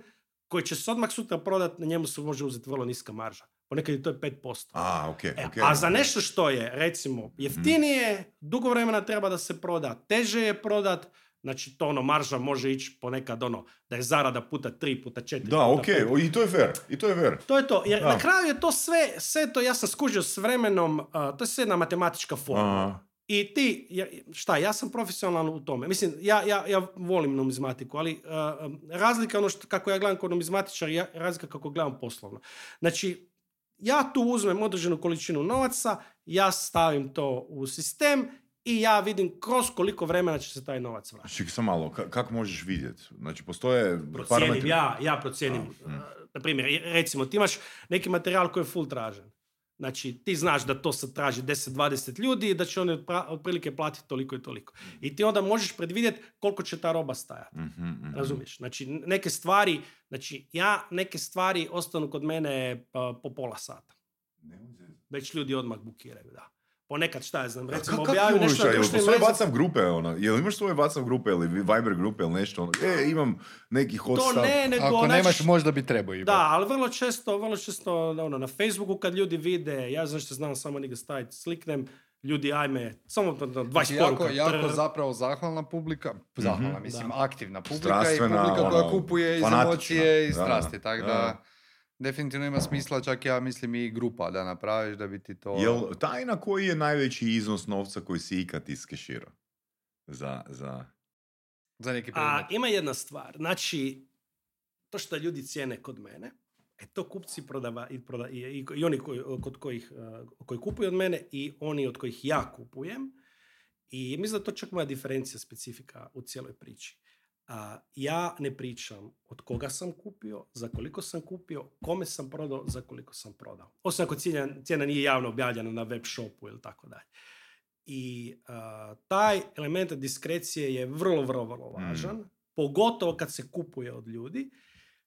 koji će se odmah sutra prodati, na njemu se može uzeti vrlo niska marža. Ponekad i to je 5%. A, ok, E, ok. a za nešto što je, recimo, jeftinije, dugo vremena treba da se proda, teže je prodat, znači to ono, marža može ići ponekad ono, da je zarada puta tri, puta četiri. Da, puta ok, pet. o, i to je fair, i to je fair. To je to, jer Da. na kraju je to sve, sve to, ja sam skužio s vremenom, a, to je sve jedna matematička formula. Aha. I ti, ja- šta, ja sam profesionalan u tome. Mislim, ja, ja, ja volim numizmatiku, ali uh, razlika ono što, kako ja gledam kao numizmatičar, ja, razlika kako gledam poslovno. Znači, ja tu uzmem određenu količinu novaca, ja stavim to u sistem i ja vidim kroz koliko vremena će se taj novac vratiti. Čekaj, sam malo, ka- kako možeš vidjeti? Znači, postoje Procijenim, parametri... ja, ja procijenim. Mm. Na primjer, recimo, ti imaš neki materijal koji je full tražen. Znači, ti znaš da to sad traži 10-20 ljudi i da će oni otprilike platiti toliko i toliko. I ti onda možeš predvidjeti koliko će ta roba stajati. Mhm, mhm. Razumiješ? Znači, neke stvari, znači, ja, neke stvari ostanu kod mene pa, po pola sata. Već ljudi odmah bukiraju, da. Ponekad, šta ja znam, recimo, kako objavim možeš, nešto na jel društvenim postoje mrežama. WhatsApp grupe, ono, jel imaš svoje WhatsApp grupe ili Viber grupe ili nešto, ono, e, imam neki hot To stav. ne, nego... Ako nemaš, možda bi trebao imati. Da, ali vrlo često, vrlo često ono, na Facebooku kad ljudi vide, ja znaš što znam samo njega staviti, sliknem, ljudi ajme, samo to- to 20 Znači, jako, poruka. jako zapravo zahvalna publika, zahvalna, mislim, Da. aktivna publika Strastvena, i publika koja ono, kupuje iz emocije i Da, strasti, tako da, da. Definitivno ima smisla, čak ja mislim i grupa da napraviš da bi ti to... Jel tajna koji je najveći iznos novca koji si ikad iskeširao? Za, za... Za neki A ima jedna stvar, znači, to što ljudi cijene kod mene, e to kupci prodava, i, proda, i, i, i oni koji, kod kojih, uh, koji kupuju od mene i oni od kojih ja kupujem. I mislim da to čak moja diferencija, specifika u cijeloj priči. A, ja ne pričam od koga sam kupio, za koliko sam kupio, kome sam prodao, za koliko sam prodao. Osim ako cijena, cijena nije javno objavljena na web shopu ili tako dalje. I a, taj element diskrecije je vrlo, vrlo, vrlo Mm. važan. Pogotovo kad se kupuje od ljudi.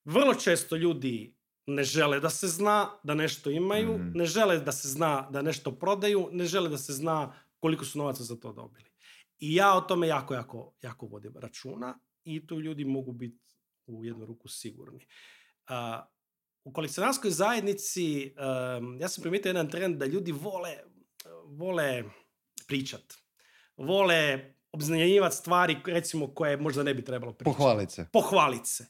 Vrlo često ljudi ne žele da se zna da nešto imaju, Mhm. ne žele da se zna da nešto prodaju, ne žele da se zna koliko su novaca za to dobili. I ja o tome jako, jako, jako vodim računa i tu ljudi mogu biti u jednu ruku sigurni. A, u kolekcionarskoj zajednici em, ja sam primijetio jedan trend da ljudi vole, vole pričat. Vole obznanjivati stvari recimo koje možda ne bi trebalo pričati. Pohvalit se. Pohvalit se.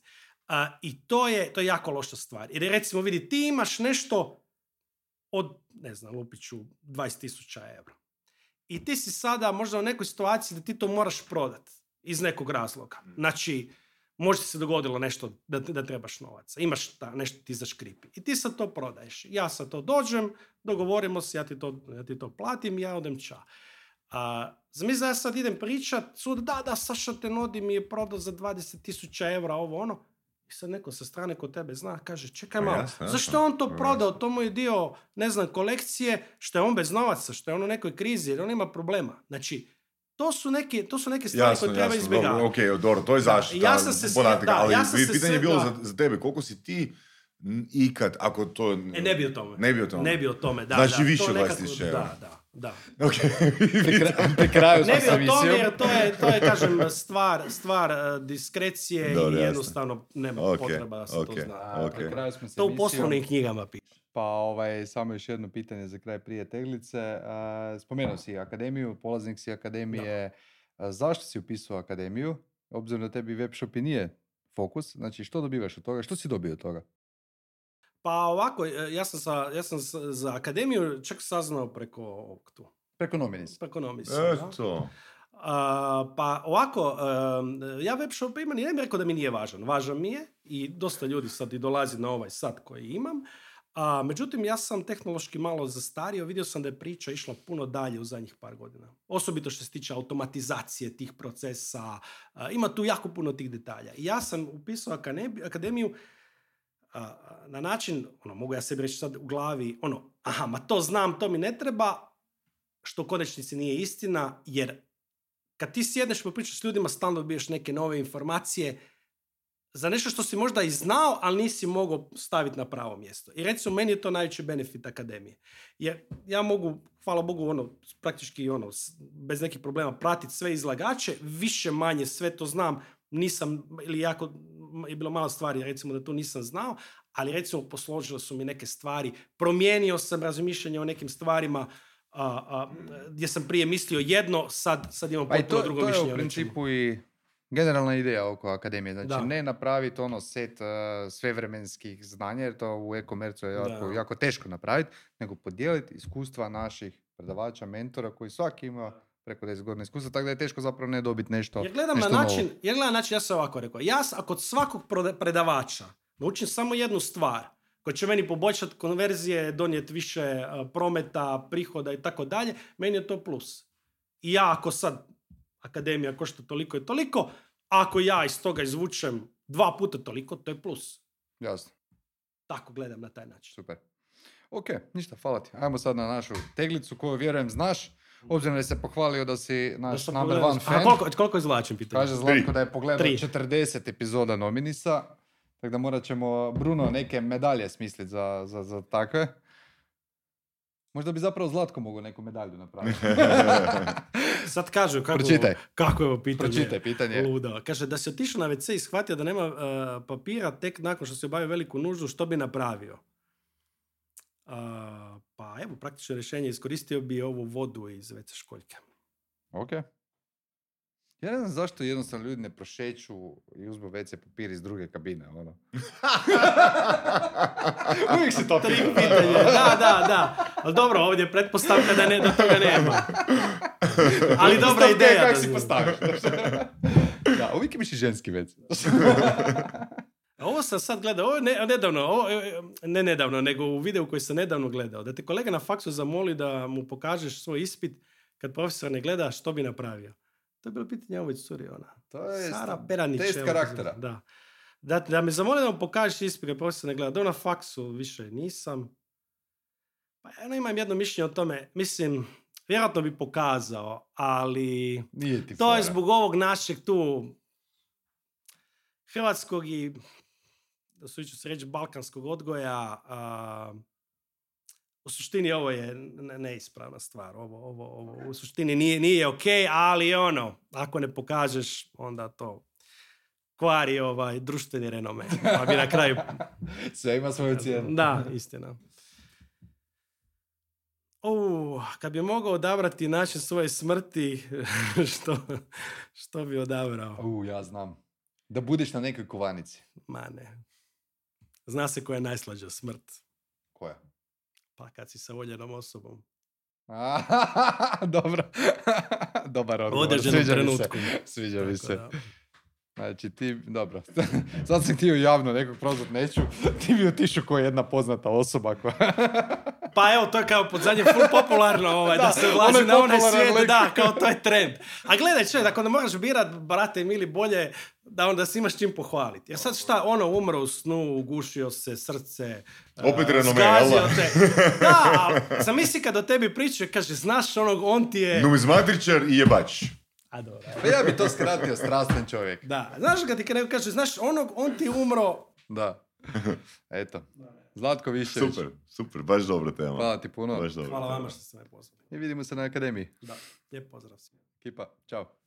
A, I to je, to je jako loša stvar. Jer recimo vidi, ti imaš nešto od, ne znam, Lupiću, 20.000 eura. I ti si sada možda u nekoj situaciji da ti to moraš prodat iz nekog razloga. Znači, možda se dogodilo nešto da, da trebaš novaca. Imaš ta, nešto ti zaškripi. I ti sad to prodaješ. Ja sad to dođem, dogovorimo se, ja ti to, ja ti to platim, ja odem ča. A, zamisli da ja sad idem pričat, sud, da, da, Saša Tenodi mi je prodao za 20.000 eura ovo ono. I sad neko sa strane kod tebe zna, kaže, čekaj Pa malo, zašto on to Pa prodao? To mu je dio, ne znam, kolekcije, što je on bez novaca, što je on u nekoj krizi, jer on ima problema. Znači, to su neke, to su neke stvari Jasno, koje treba jasno, izbjegavati. dobro, ok, dobro, to je zaštita ja sam se podataka, sve- da, ali ja sam se pitanje je bilo da. za, tebe, koliko si ti ikad, ako to... E, ne bi o tome. Ne bi o tome. Ne bi o tome, da. Znači da, više to od nekako- 20.000 eura. Da, da, da. Ok. Pri, kra- pri kraju Ne bi o tome, jer to je, to je kažem, stvar, stvar eh, diskrecije Dobro, i jasno. jednostavno nema Ok, potreba da se ok. to zna. A, Ok. Pri kraju smo s To u poslovnim knjigama piše. Pa ovaj, samo još jedno pitanje za kraj prije teglice. Spomenuo si akademiju, polaznik si akademije. A, zašto si upisao akademiju? Obzirom da tebi web shop i nije fokus. Znači, što dobivaš od toga? Što si dobio od toga? Pa ovako, eh, ja sam, sa, ja sam za akademiju čak saznao preko ovog tu. Preko Nominis. Preko Nomisa, da. Eto. A, pa ovako, em, ja web shop imam, ja ne bih rekao da mi nije važan. Važan mi je i dosta ljudi sad i dolazi na ovaj sat koji imam. A, međutim, ja sam tehnološki malo zastario, vidio sam da je priča išla puno dalje u zadnjih par godina. Osobito što se tiče automatizacije tih procesa, a, ima tu jako puno tih detalja. I ja sam upisao akademiju, a, na način, ono, mogu ja sebi reći sad u glavi, ono, aha, ma to znam, to mi ne treba, što u konačnici nije istina, jer kad ti sjedneš i pričaš s ljudima, stalno dobiješ neke nove informacije, za nešto što si možda i znao, ali nisi mogao staviti na pravo mjesto. I recimo, meni je to najveći benefit akademije. Jer ja mogu, hvala Bogu, ono, praktički ono, bez nekih problema pratiti sve izlagače, više manje sve to znam, nisam, ili jako, je bilo malo stvari, recimo da to nisam znao, ali recimo posložile su mi neke stvari, promijenio sam razmišljanje o nekim stvarima, a, a, gdje sam prije mislio jedno, sad, sad imam Pa potpuno to, drugo to je mišljenje. u principu i generalna ideja oko akademije. Znači Da. ne napraviti ono set uh, svevremenskih znanja, jer to u e-komercu je jako, Da. jako teško napraviti, nego podijeliti iskustva naših predavača, mentora, koji svaki ima preko 10 godina iskustva, tako da je teško zapravo ne dobiti nešto Jer gledam na nešto novo. način, jer gledam na način, ja sam ovako rekao, ja ako od svakog predavača naučim samo jednu stvar, koja će meni poboljšati konverzije, donijeti više a, prometa, prihoda i tako dalje, meni je to plus. I ja ako sad akademija košta toliko i toliko, ako ja iz toga izvučem dva puta toliko, to je plus. Jasno, Tako gledam na taj način. super. Ok, ništa, hvala ti. Ajmo sad na našu teglicu koju vjerujem znaš, obzirom da se pohvalio da si Da naš sam number pogledao- one A fan. koliko, koliko izvlačim pitanje? Kaže Zlatko da je pogledao Tri. 40 epizoda Nominisa, tako da morat ćemo Bruno neke medalje smisliti za, za, za takve. Možda bi zapravo Zlatko mogao neku medalju napraviti. Sad kažu kako, Pročitaj. kako je ovo pitanje. Pročitaj pitanje. Ludo. Kaže da si otišao na WC i shvatio da nema e, papira tek nakon što si obavio veliku nuždu, što bi napravio? A, pa evo, praktično rješenje, iskoristio bi ovu vodu iz WC školjke. Ok. Ja ne znam zašto jednostavno ljudi ne prošeću i uzmu WC papir iz druge kabine, ono. Uvijek se to Tri pitanje, da, da, da. Ali dobro, ovdje je pretpostavka da, ne, da toga nema. Ali dobra ideja. Kako si postaviš. da, uvijek imaš i ženski WC. A Ovo sam sad gledao, ovo ne, nedavno, ovo, e, ne nedavno, nego u videu koji sam nedavno gledao. Da te kolega na faksu zamoli da mu pokažeš svoj ispit kad profesor ne gleda što bi napravio. To je bilo pitanje ovoj curi, ona. to je Sara Peranić. test karaktera. Da. Da, da me zamoli da mu pokažeš ispit kad profesor ne gleda. Da na faksu više nisam. Pa ja imam jedno mišljenje o tome. Mislim, vjerojatno bi pokazao, ali Nije ti to je zbog ovog našeg tu hrvatskog i da su ću se reći balkanskog odgoja. A, u suštini ovo je ne- neispravna stvar. Ovo, ovo, ovo u suštini nije, nije ok, ali ono, ako ne pokažeš, onda to kvari ovaj društveni renome. Pa bi na kraju... Sve ima svoju cijenu. Da, istina. U, kad bi mogao odabrati način svoje smrti, što, što bi odabrao? U, ja znam. Da budeš na nekoj kovanici. Ma ne. Zna se koja je najslađa smrt. Koja? Pa kad si sa voljenom osobom. Dobro. Dobar odgovor. Sviđa mi se. Sviđa mi se. da. Znači ti, dobro. Sad sam htio javno nekog prozvat, neću. Ti bi otišao kao jedna poznata osoba koja... Pa evo, to je kao pod zadnje full popularno ovaj, da, Da, se ulazi onaj na onaj svijet, lik. da, kao to je trend. A gledaj, čovjek, ako ne moraš birat, brate mili, bolje da onda si imaš čim pohvaliti. Jer sad šta, ono, umro u snu, ugušio se, srce, Opet jel zgazio da? te. Da, ali zamisli kad o tebi pričaju, kaže, znaš onog, on ti je... Numizmatričar i jebač. A dobro. Pa ja bi to skratio, strastan čovjek. Da, znaš kad ti neko kaže, znaš onog, on ti umro, Da. Eto. Zlatko Višević. Super, super, baš dobra tema. Hvala ti puno. Baš dobra hvala vama što ste me pozvali. I vidimo se na akademiji. Da, lijep pozdrav svima. Kipa, čao.